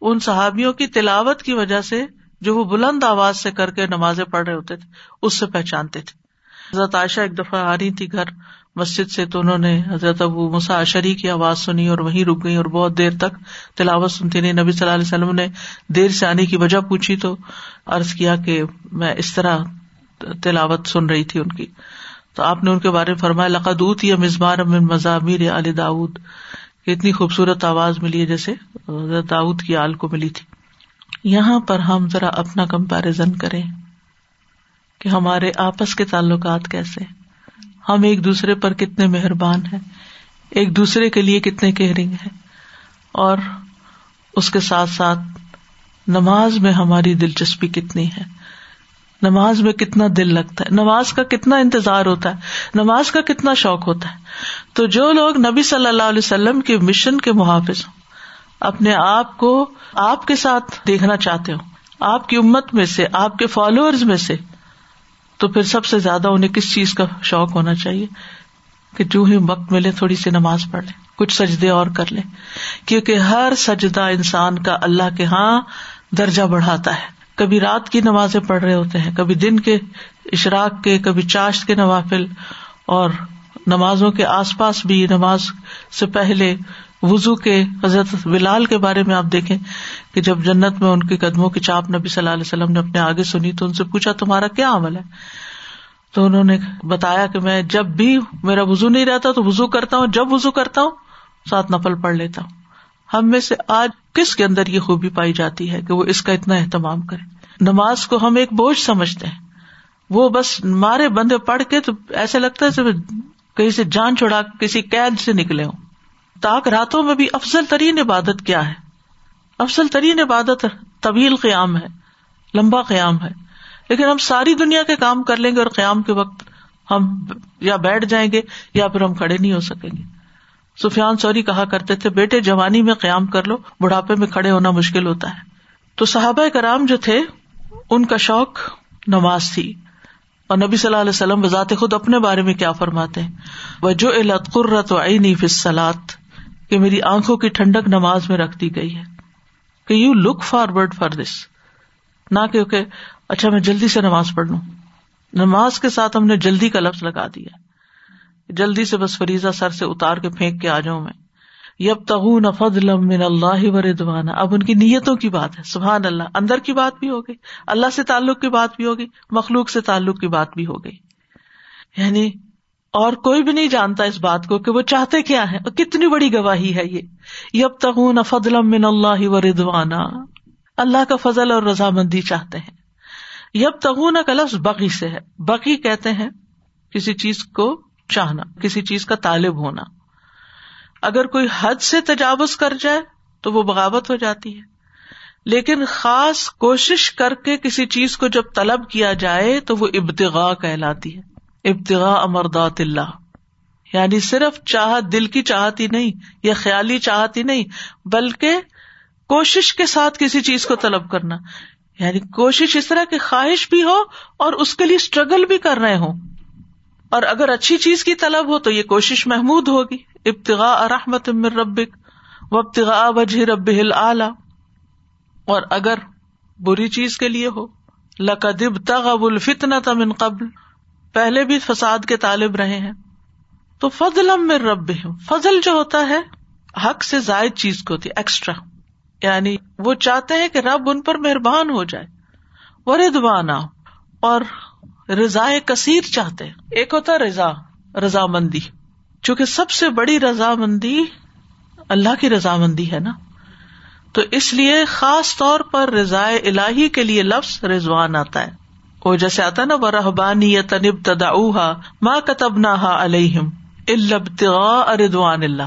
ان صحابیوں کی تلاوت کی وجہ سے جو وہ بلند آواز سے کر کے نمازیں پڑھ رہے ہوتے تھے، اس سے پہچانتے تھے۔ حضرت عائشہ ایک دفعہ آ رہی تھی گھر مسجد سے، تو انہوں نے حضرت ابو مساشری کی آواز سنی اور وہیں رک گئی اور بہت دیر تک تلاوت سنتی نہیں نبی صلی اللہ علیہ وسلم نے دیر سے آنے کی وجہ پوچھی تو عرض کیا کہ میں اس طرح تلاوت سن رہی تھی ان کی۔ تو آپ نے ان کے بارے میں فرمایا لقدوت یا مزمار مضامیر علی داود اتنی خوبصورت آواز ملی ہے جیسے داود کی آل کو ملی تھی۔ یہاں پر ہم ذرا اپنا کمپیرزن کریں کہ ہمارے آپس کے تعلقات کیسے ہم ایک دوسرے پر کتنے مہربان ہیں، ایک دوسرے کے لیے کتنے کیئرنگ ہے اور اس کے ساتھ ساتھ نماز میں ہماری دلچسپی کتنی ہے۔ نماز میں کتنا دل لگتا ہے۔ نماز کا کتنا انتظار ہوتا ہے۔ نماز کا کتنا شوق ہوتا ہے۔ تو جو لوگ نبی صلی اللہ علیہ وسلم کے مشن کے محافظ ہوں اپنے آپ کو آپ کے ساتھ دیکھنا چاہتے ہو۔ آپ کی امت میں سے، آپ کے فالوور میں سے۔ تو پھر سب سے زیادہ انہیں کس چیز کا شوق ہونا چاہیے؟ کہ جو ہی وقت ملے تھوڑی سی نماز پڑھ لے کچھ سجدے اور کر لے کیونکہ ہر سجدہ انسان کا اللہ کے ہاں درجہ بڑھاتا ہے۔ کبھی رات کی نمازیں پڑھ رہے ہوتے ہیں، کبھی دن کے اشراق کے، کبھی چاشت کے نوافل، اور نمازوں کے آس پاس بھی نماز سے پہلے وزو کے حضرت بلال کے بارے میں آپ دیکھیں کہ جب جنت میں ان کے قدموں کی چاپ نبی صلی اللہ علیہ وسلم نے اپنے آگے سنی تو ان سے پوچھا تمہارا کیا عمل ہے؟ تو انہوں نے بتایا کہ میں جب بھی میرا وزو نہیں رہتا تو وزو کرتا ہوں، جب وزو کرتا ہوں سات نفل پڑھ لیتا ہوں۔ ہم میں سے آج کس کے اندر یہ خوبی پائی جاتی ہے کہ وہ اس کا اتنا اہتمام کرے؟ نماز کو ہم ایک بوجھ سمجھتے ہیں۔ وہ بس مارے بندے پڑھ کے تو ایسے لگتا ہے کہیں سے جان چھڑا، کسی قید سے نکلے ہوں۔ تاک راتوں میں بھی افضل ترین عبادت کیا ہے؟ افسل ترین عبادت طویل قیام ہے، لمبا قیام ہے۔ لیکن ہم ساری دنیا کے کام کر لیں گے اور قیام کے وقت ہم یا بیٹھ جائیں گے یا پھر ہم کھڑے نہیں ہو سکیں گے۔ سفیان سوری کہا کرتے تھے، بیٹے جوانی میں قیام کر لو، بڑھاپے میں کھڑے ہونا مشکل ہوتا ہے۔ تو صحابہ کرام جو تھے، ان کا شوق نماز تھی۔ اور نبی صلی اللہ علیہ وسلم وزات خود اپنے بارے میں کیا فرماتے ہیں؟ وہ جو قرت و عینی فصلات کہ میری آنکھوں کی ٹھنڈک نماز میں رکھ دی گئی ہے۔ کہ you look forward for this نہ کہ اچھا میں جلدی سے نماز پڑھ لوں۔ نماز کے ساتھ ہم نے جلدی کا لفظ لگا دیا۔ جلدی سے بس فریضہ سر سے اتار کے پھینک کے آ جاؤں میں۔ یب تغون من اللہ و ردوانا اب ان کی نیتوں کی بات ہے۔ سبحان اللہ۔ اندر کی بات بھی ہو گئی۔ اللہ سے تعلق کی بات بھی ہوگی مخلوق سے تعلق کی بات بھی ہو گئی۔ یعنی اور کوئی بھی نہیں جانتا اس بات کو کہ وہ چاہتے کیا ہے اور کتنی بڑی گواہی ہے یہ۔ یب تغون فضل من اللہ و ردوانا اللہ کا فضل اور رضامندی چاہتے ہیں۔ یب تغون کا لفظ بقی سے ہے۔ بقی کہتے ہیں کسی چیز کو چاہنا، کسی چیز کا طالب ہونا۔ اگر کوئی حد سے تجاوز کر جائے تو وہ بغاوت ہو جاتی ہے۔ لیکن خاص کوشش کر کے کسی چیز کو جب طلب کیا جائے تو وہ ابتغا کہلاتی ہے۔ ابتغا امردات اللہ۔ یعنی صرف چاہت، دل کی چاہتی نہیں، یا خیالی چاہتی نہیں، بلکہ کوشش کے ساتھ کسی چیز کو طلب کرنا۔ یعنی کوشش اس طرح کی خواہش بھی ہو اور اس کے لیے اسٹرگل بھی کر رہے ہوں۔ اور اگر اچھی چیز کی طلب ہو تو یہ کوشش محمود ہوگی۔ ابتغا رحمت ربک و ابتغا وجہ رب اعلی اور اگر بری چیز کے لیے ہو لقدب تغب الفتنا تمن قبل۔ پہلے بھی فساد کے طالب رہے ہیں۔ تو فضل امر رب فضل جو ہوتا ہے، حق سے زائد چیز کو ہوتی ایکسٹرا یعنی وہ چاہتے ہیں کہ رب ان پر مہربان ہو جائے۔ وہ ردوانا اور رضا کثیر چاہتے ایک ہوتا رضا، رضامندی۔ چونکہ سب سے بڑی رضامندی اللہ کی رضامندی ہے نا۔ تو اس لیے خاص طور پر رضاء الہی کے لیے لفظ رضوان آتا ہے۔ وہ جیسے آتا نا وہ رحبانی تنب تدا ماں کتب نہ علیہم اردوان اللہ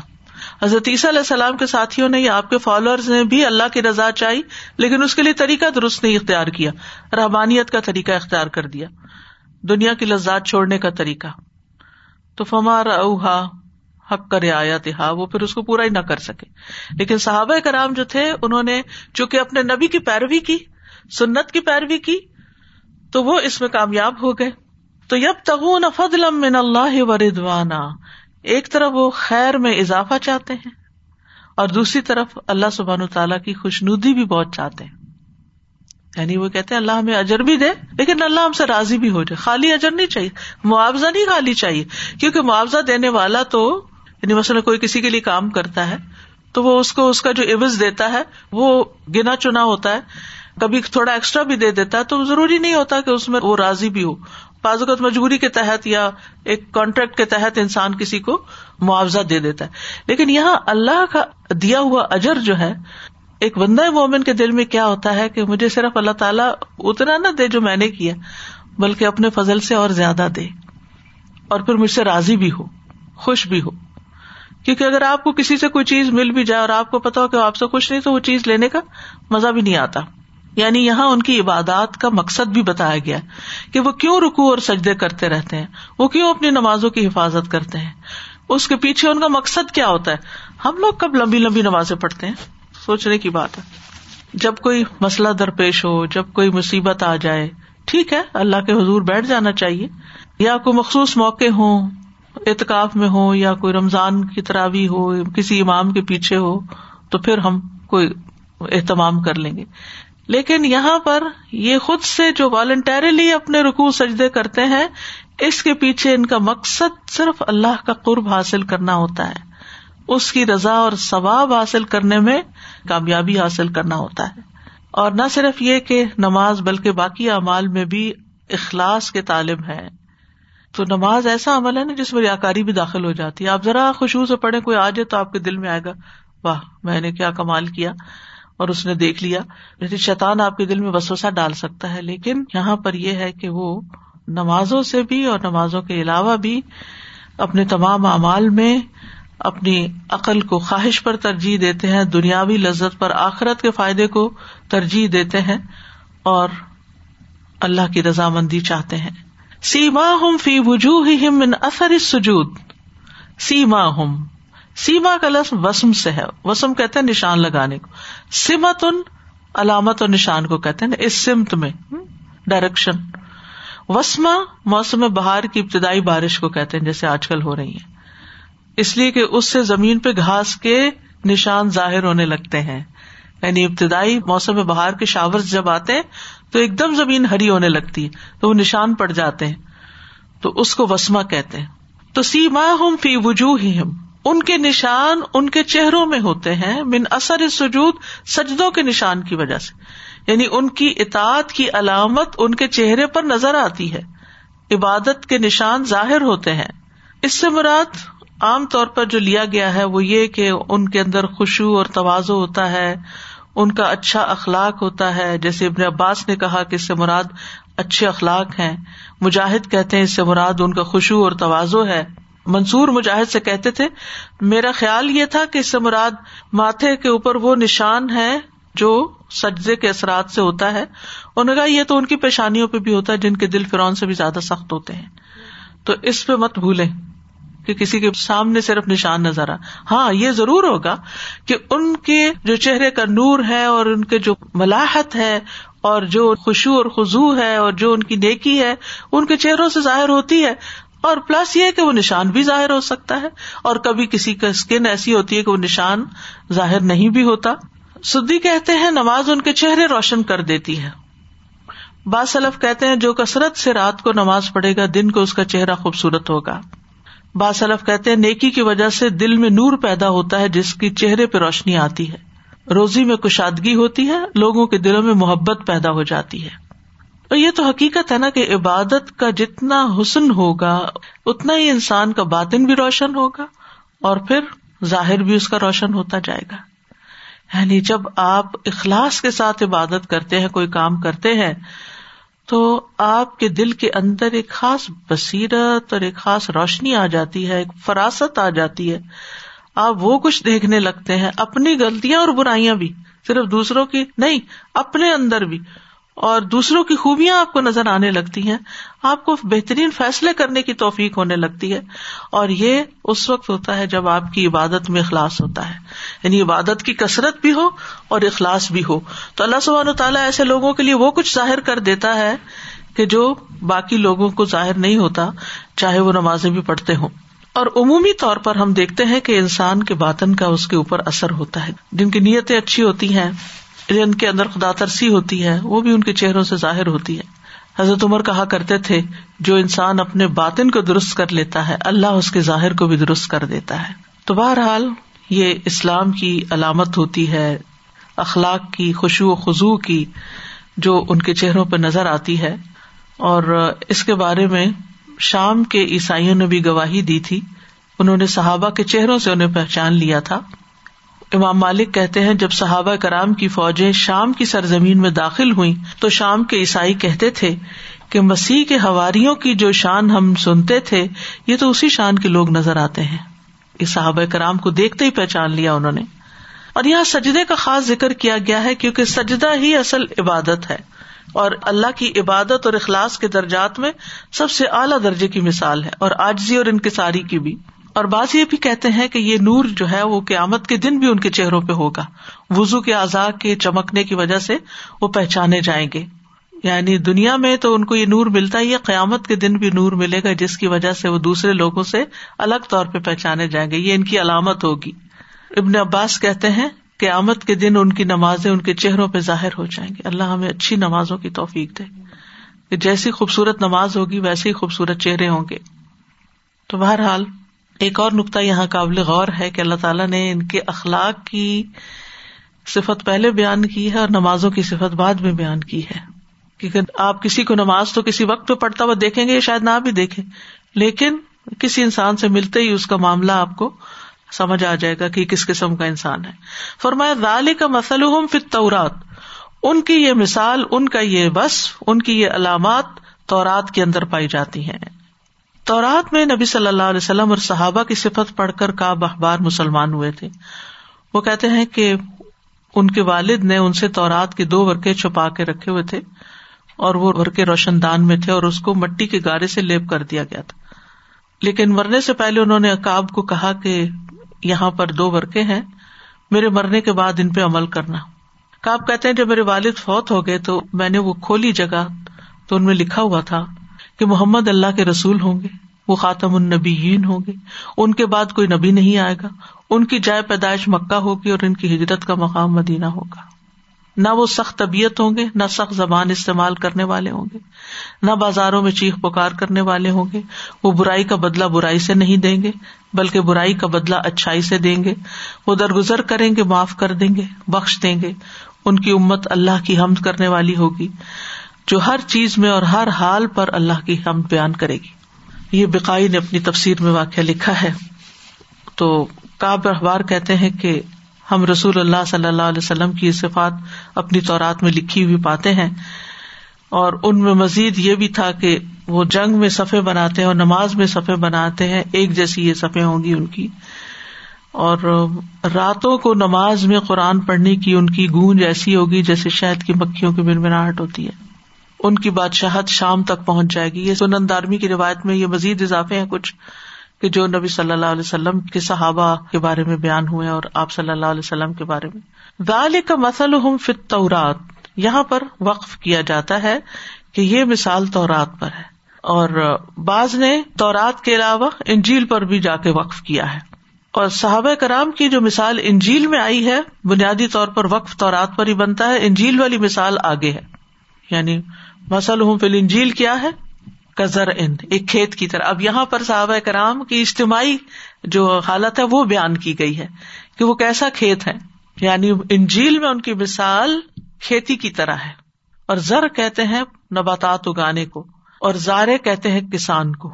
حضرت عیسیٰ علیہ السلام کے ساتھیوں نے یا آپ کے فالوور نے بھی اللہ کی رضا چاہی، لیکن اس کے لیے طریقہ درست نہیں اختیار کیا۔ رحبانیت کا طریقہ اختیار کر دیا۔ دنیا کی لذات چھوڑنے کا طریقہ۔ تو فمار اوہا حق کر آیا تہا وہ پھر اس کو پورا ہی نہ کر سکے۔ لیکن صحابہ کرام جو تھے، انہوں نے چونکہ اپنے نبی کی پیروی کی، سنت کی پیروی کی تو وہ اس میں کامیاب ہو گئے۔ تو یب تغون فضل من اللہ و ردوانا ایک طرف وہ خیر میں اضافہ چاہتے ہیں اور دوسری طرف اللہ سبحان تعالیٰ کی خوشنودی بھی بہت چاہتے ہیں۔ یعنی وہ کہتے ہیں اللہ ہمیں اجر بھی دے، لیکن اللہ ہم سے راضی بھی ہو جائے۔ خالی اجر نہیں چاہیے، معاوضہ نہیں خالی چاہیے۔ کیونکہ معاوضہ دینے والا تو یعنی مثلاً کوئی کسی کے لیے کام کرتا ہے، تو وہ اس کو، اس کا جو عوض دیتا ہے، وہ گنا چنا ہوتا ہے۔ کبھی تھوڑا ایکسٹرا بھی دے دیتا ہے، تو ضروری نہیں ہوتا کہ اس میں وہ راضی بھی ہو۔ اوقات مجبوری کے تحت یا ایک کانٹریکٹ کے تحت انسان کسی کو معاوضہ دے دیتا ہے۔ لیکن یہاں اللہ کا دیا ہوا اجر جو ہے، ایک بندہ مومن کے دل میں کیا ہوتا ہے کہ مجھے صرف اللہ تعالیٰ اتنا نہ دے جو میں نے کیا، بلکہ اپنے فضل سے اور زیادہ دے۔ اور پھر مجھ سے راضی بھی ہو، خوش بھی ہو۔ کیونکہ اگر آپ کو کسی سے کوئی چیز مل بھی جائے اور آپ کو پتا ہو کہ آپ سے خوش نہیں، تو وہ چیز لینے کا مزہ بھی نہیں آتا۔ یعنی یہاں ان کی عبادات کا مقصد بھی بتایا گیا کہ وہ کیوں رکو اور سجدے کرتے رہتے ہیں، وہ کیوں اپنی نمازوں کی حفاظت کرتے ہیں؟ اس کے پیچھے ان کا مقصد کیا ہوتا ہے؟ ہم لوگ کب لمبی لمبی نمازیں پڑھتے ہیں؟ سوچنے کی بات ہے۔ جب کوئی مسئلہ درپیش ہو، جب کوئی مصیبت آ جائے، ٹھیک ہے، اللہ کے حضور بیٹھ جانا چاہیے۔ یا کوئی مخصوص موقع ہو، اعتکاف میں ہو، یا کوئی رمضان کی تراوی ہو، کسی امام کے پیچھے ہو، تو پھر ہم کوئی اہتمام کر لیں گے۔ لیکن یہاں پر یہ خود سے جو والنٹریلی اپنے رکو سجدے کرتے ہیں، اس کے پیچھے ان کا مقصد صرف اللہ کا قرب حاصل کرنا ہوتا ہے۔ اس کی رضا اور ثواب حاصل کرنے میں کامیابی حاصل کرنا ہوتا ہے۔ اور نہ صرف یہ کہ نماز بلکہ باقی اعمال میں بھی اخلاص کے طالب ہے تو نماز ایسا عمل ہے نا جس میں ریاکاری بھی داخل ہو جاتی ہے۔ آپ ذرا خوشبو سے پڑھے کوئی آ جائے تو آپ کے دل میں آئے گا، واہ، میں نے کیا کمال کیا۔ اور اس نے دیکھ لیا۔ جیسے شیطان آپ کے دل میں وسوسا ڈال سکتا ہے، لیکن یہاں پر یہ ہے کہ وہ نمازوں سے بھی اور نمازوں کے علاوہ بھی اپنے تمام اعمال میں اپنی عقل کو خواہش پر ترجیح دیتے ہیں، دنیاوی لذت پر آخرت کے فائدے کو ترجیح دیتے ہیں اور اللہ کی رضامندی چاہتے ہیں۔ سیما ہم فی وجوہ من اثر سجود سیما ہم سیما کا لفظ وسم سے ہے۔ وسم کہتے ہیں نشان لگانے کو۔ سمت ان علامت اور نشان کو کہتے ہیں۔ اس سمت میں ڈائریکشن وسما موسم بہار کی ابتدائی بارش کو کہتے ہیں، جیسے آج کل ہو رہی ہے اس لیے کہ اس سے زمین پہ گھاس کے نشان ظاہر ہونے لگتے ہیں۔ یعنی ابتدائی موسم بہار کے شاور جب آتے ہیں، تو ایک دم زمین ہری ہونے لگتی ہے، تو وہ نشان پڑ جاتے ہیں۔ تو اس کو وسما کہتے ہیں۔ تو سیما ہم فی وجوہ ہم ان کے نشان ان کے چہروں میں ہوتے ہیں، من اثر سجود، سجدوں کے نشان کی وجہ سے۔ یعنی ان کی اطاعت کی علامت ان کے چہرے پر نظر آتی ہے۔ عبادت کے نشان ظاہر ہوتے ہیں۔ اس سے مراد عام طور پر جو لیا گیا ہے وہ یہ کہ ان کے اندر خوشبو اور توازو ہوتا ہے، ان کا اچھا اخلاق ہوتا ہے۔ جیسے ابن عباس نے کہا کہ اس سے مراد اچھے اخلاق ہیں۔ مجاہد کہتے ہیں اس سے مراد ان کا خوشبو اور توازو ہے۔ منصور مجاہد سے کہتے تھے، میرا خیال یہ تھا کہ اس سے مراد ماتھے کے اوپر وہ نشان ہے جو سجدے کے اثرات سے ہوتا ہے۔ انہوں نے کہا، یہ تو ان کی پیشانیوں پہ بھی ہوتا ہے، جن کے دل فرون سے بھی زیادہ سخت ہوتے ہیں۔ تو اس پہ مت بھولیں کہ کسی کے سامنے صرف نشان نظر آ۔ ہاں یہ ضرور ہوگا کہ ان کے جو چہرے کا نور ہے اور ان کے جو ملاحت ہے اور جو خوشو اور خزو ہے اور جو ان کی نیکی ہے، ان کے چہروں سے ظاہر ہوتی ہے۔ اور پلس یہ کہ وہ نشان بھی ظاہر ہو سکتا ہے اور کبھی کسی کا اسکن ایسی ہوتی ہے کہ وہ نشان ظاہر نہیں بھی ہوتا۔ سدی کہتے ہیں نماز ان کے چہرے روشن کر دیتی ہے۔ باسلف کہتے ہیں جو کثرت سے رات کو نماز پڑھے گا، دن کو اس کا چہرہ خوبصورت ہوگا۔ باسلف کہتے ہیں نیکی کی وجہ سے دل میں نور پیدا ہوتا ہے، جس کی چہرے پہ روشنی آتی ہے۔ روزی میں کشادگی ہوتی ہے، لوگوں کے دلوں میں محبت پیدا ہو جاتی ہے۔ اور یہ تو حقیقت ہے نا کہ عبادت کا جتنا حسن ہوگا، اتنا ہی انسان کا باطن بھی روشن ہوگا اور پھر ظاہر بھی اس کا روشن ہوتا جائے گا۔ یعنی جب آپ اخلاص کے ساتھ عبادت کرتے ہیں، کوئی کام کرتے ہیں، تو آپ کے دل کے اندر ایک خاص بصیرت اور ایک خاص روشنی آ جاتی ہے، ایک فراست آ جاتی ہے۔ آپ وہ کچھ دیکھنے لگتے ہیں، اپنی غلطیاں اور برائیاں بھی، صرف دوسروں کی نہیں، اپنے اندر بھی۔ اور دوسروں کی خوبیاں آپ کو نظر آنے لگتی ہیں، آپ کو بہترین فیصلے کرنے کی توفیق ہونے لگتی ہے۔ اور یہ اس وقت ہوتا ہے جب آپ کی عبادت میں اخلاص ہوتا ہے۔ یعنی عبادت کی کثرت بھی ہو اور اخلاص بھی ہو۔ تو اللہ سبحان و تعالیٰ ایسے لوگوں کے لیے وہ کچھ ظاہر کر دیتا ہے کہ جو باقی لوگوں کو ظاہر نہیں ہوتا، چاہے وہ نمازیں بھی پڑھتے ہوں۔ اور عمومی طور پر ہم دیکھتے ہیں کہ انسان کے باطن کا اس کے اوپر اثر ہوتا ہے۔ جن کی نیتیں اچھی ہوتی ہیں جن کے اندر خدا ترسی ہوتی ہے وہ بھی ان کے چہروں سے ظاہر ہوتی ہے حضرت عمر کہا کرتے تھے، جو انسان اپنے باطن کو درست کر لیتا ہے، اللہ اس کے ظاہر کو بھی درست کر دیتا ہے۔ تو بہرحال، یہ اسلام کی علامت ہوتی ہے، اخلاق کی، خوشو و خزو کی، جو ان کے چہروں پہ نظر آتی ہے۔ اور اس کے بارے میں شام کے عیسائیوں نے بھی گواہی دی تھی۔ انہوں نے صحابہ کے چہروں سے انہیں پہچان لیا تھا۔ امام مالک کہتے ہیں، جب صحابہ کرام کی فوجیں شام کی سرزمین میں داخل ہوئی تو شام کے عیسائی کہتے تھے کہ مسیح کے ہواریوں کی جو شان ہم سنتے تھے، یہ تو اسی شان کے لوگ نظر آتے ہیں۔ اس صحابہ کرام کو دیکھتے ہی پہچان لیا انہوں نے۔ اور یہاں سجدے کا خاص ذکر کیا گیا ہے کیونکہ سجدہ ہی اصل عبادت ہے۔ اور اللہ کی عبادت اور اخلاص کے درجات میں سب سے اعلیٰ درجے کی مثال ہے اور آجزی اور انکساری کی بھی۔ اور بعض یہ بھی کہتے ہیں کہ یہ نور جو ہے وہ قیامت کے دن بھی ان کے چہروں پہ ہوگا۔ وزو کے اعضاء کے چمکنے کی وجہ سے وہ پہچانے جائیں گے۔ یعنی دنیا میں تو ان کو یہ نور ملتا ہی ہے، قیامت کے دن بھی نور ملے گا، جس کی وجہ سے وہ دوسرے لوگوں سے الگ طور پہ پہچانے جائیں گے۔ یہ ان کی علامت ہوگی۔ ابن عباس کہتے ہیں، قیامت کے دن ان کی نمازیں ان کے چہروں پہ ظاہر ہو جائیں گے اللہ ہمیں اچھی نمازوں کی توفیق دے۔ کہ جیسی خوبصورت نماز ہوگی، ویسے ہی خوبصورت چہرے ہوں گے۔ تو بہرحال ایک اور نقطہ یہاں قابل غور ہے کہ اللہ تعالیٰ نے ان کے اخلاق کی صفت پہلے بیان کی ہے اور نمازوں کی صفت بعد میں بیان کی ہے۔ کیونکہ آپ کسی کو نماز تو کسی وقت پہ پڑھتا ہوا دیکھیں گے شاید نہ بھی دیکھیں۔ لیکن کسی انسان سے ملتے ہی اس کا معاملہ آپ کو سمجھ آ جائے گا کہ کس قسم کا انسان ہے۔ فرمایا دال کا مسلح فطورات ان کی یہ مثال، ان کا یہ بس، ان کی یہ علامات تورات کے اندر پائی جاتی ہیں۔ تورات میں نبی صلی اللہ علیہ وسلم اور صحابہ کی صفت پڑھ کر کا بار مسلمان ہوئے تھے۔ وہ کہتے ہیں کہ ان کے والد نے ان سے تورات کے دو ورقے چھپا کے رکھے ہوئے تھے اور وہ ورقے روشن دان میں تھے اور اس کو مٹی کے گارے سے لیپ کر دیا گیا تھا۔ لیکن مرنے سے پہلے انہوں نے اکاب کو کہا کہ یہاں پر دو ورقے ہیں، میرے مرنے کے بعد ان پہ عمل کرنا۔ کاب کہتے ہیں جب میرے والد فوت ہو گئے تو میں نے وہ کھولی جگہ تو ان میں لکھا ہوا تھا کہ محمد اللہ کے رسول ہوں گے، وہ خاتم النبیین ہوں گے، ان کے بعد کوئی نبی نہیں آئے گا، ان کی جائے پیدائش مکہ ہوگی اور ان کی ہجرت کا مقام مدینہ ہوگا۔ نہ وہ سخت طبیعت ہوں گے، نہ سخت زبان استعمال کرنے والے ہوں گے، نہ بازاروں میں چیخ پکار کرنے والے ہوں گے۔ وہ برائی کا بدلا برائی سے نہیں دیں گے، بلکہ برائی کا بدلا اچھائی سے دیں گے۔ وہ درگزر کریں گے، معاف کر دیں گے، بخش دیں گے۔ ان کی امت اللہ کی حمد کرنے والی ہوگی۔ جو ہر چیز میں اور ہر حال پر اللہ کی حمد بیان کرے گی۔ یہ بکائی نے اپنی تفسیر میں واقعہ لکھا ہے۔ تو کاب اخبار کہتے ہیں کہ ہم رسول اللہ صلی اللہ علیہ وسلم کی صفات اپنی طورات میں لکھی ہوئی پاتے ہیں۔ اور ان میں مزید یہ بھی تھا کہ وہ جنگ میں صفے بناتے ہیں اور نماز میں صفے بناتے ہیں، ایک جیسی یہ صفے ہوں گی ان کی۔ اور راتوں کو نماز میں قرآن پڑھنے کی ان کی گونج ایسی ہوگی جیسے شہد کی مکھیوں کی بنبناہٹ ہوتی ہے۔ ان کی بادشاہت شام تک پہنچ جائے گی۔ یہ سنن دارمی کی روایت میں یہ مزید اضافے ہیں کچھ کہ جو نبی صلی اللہ علیہ وسلم کے صحابہ کے بارے میں بیان ہوئے اور آپ صلی اللہ علیہ وسلم کے بارے میں۔ غال کا مسل ہم یہاں پر وقف کیا جاتا ہے کہ یہ مثال تورات پر ہے۔ اور بعض نے تورات کے علاوہ انجیل پر بھی جا کے وقف کیا ہے۔ اور صحابہ کرام کی جو مثال انجیل میں آئی ہے، بنیادی طور پر وقف تورات پر ہی بنتا ہے، انجیل والی مثال آگے ہے۔ یعنی مسل ہوں فل انجیل کیا ہے؟ کزر ان ایک کھیت کی طرح۔ اب یہاں پر صحابہ کرام کی اجتماعی جو حالت ہے، وہ بیان کی گئی ہے کہ وہ کیسا کھیت ہے۔ یعنی انجیل میں ان کی مثال کھیتی کی طرح ہے۔ اور زر کہتے ہیں نباتات اگانے کو، اور زارے کہتے ہیں کسان کو۔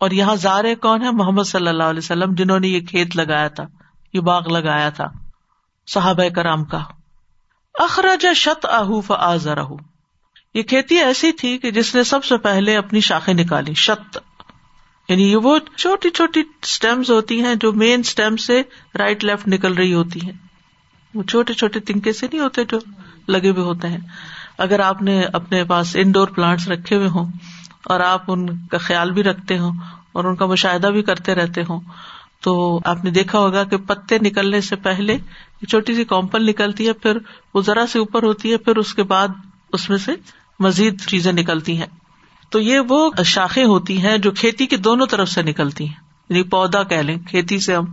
اور یہاں زارے کون ہے محمد صلی اللہ علیہ وسلم، جنہوں نے یہ کھیت لگایا تھا، یہ باغ لگایا تھا صحابہ کرام کا۔ اخراج شت اہوف آزر یہ کھیتی ایسی تھی کہ جس نے سب سے پہلے اپنی شاخیں نکالی، شت۔ یعنی یہ وہ چھوٹی چھوٹی اسٹیمس ہوتی ہیں جو مین اسٹیم سے رائٹ لیفٹ نکل رہی ہوتی ہیں۔ وہ چھوٹے چھوٹے تنکے سے نہیں ہوتے جو لگے ہوئے ہوتے ہیں۔ اگر آپ نے اپنے پاس انڈور پلانٹس رکھے ہوئے ہوں اور آپ ان کا خیال بھی رکھتے ہوں اور ان کا مشاہدہ بھی کرتے رہتے ہوں، تو آپ نے دیکھا ہوگا کہ پتے نکلنے سے پہلے چھوٹی سی کمپل نکلتی ہے، پھر وہ ذرا سے اوپر ہوتی ہے، پھر اس کے بعد اس میں سے مزید چیزیں نکلتی ہیں۔ تو یہ وہ شاخیں ہوتی ہیں جو کھیتی کے دونوں طرف سے نکلتی ہیں۔ یعنی پودا کہہ لیں، کھیتی سے ہم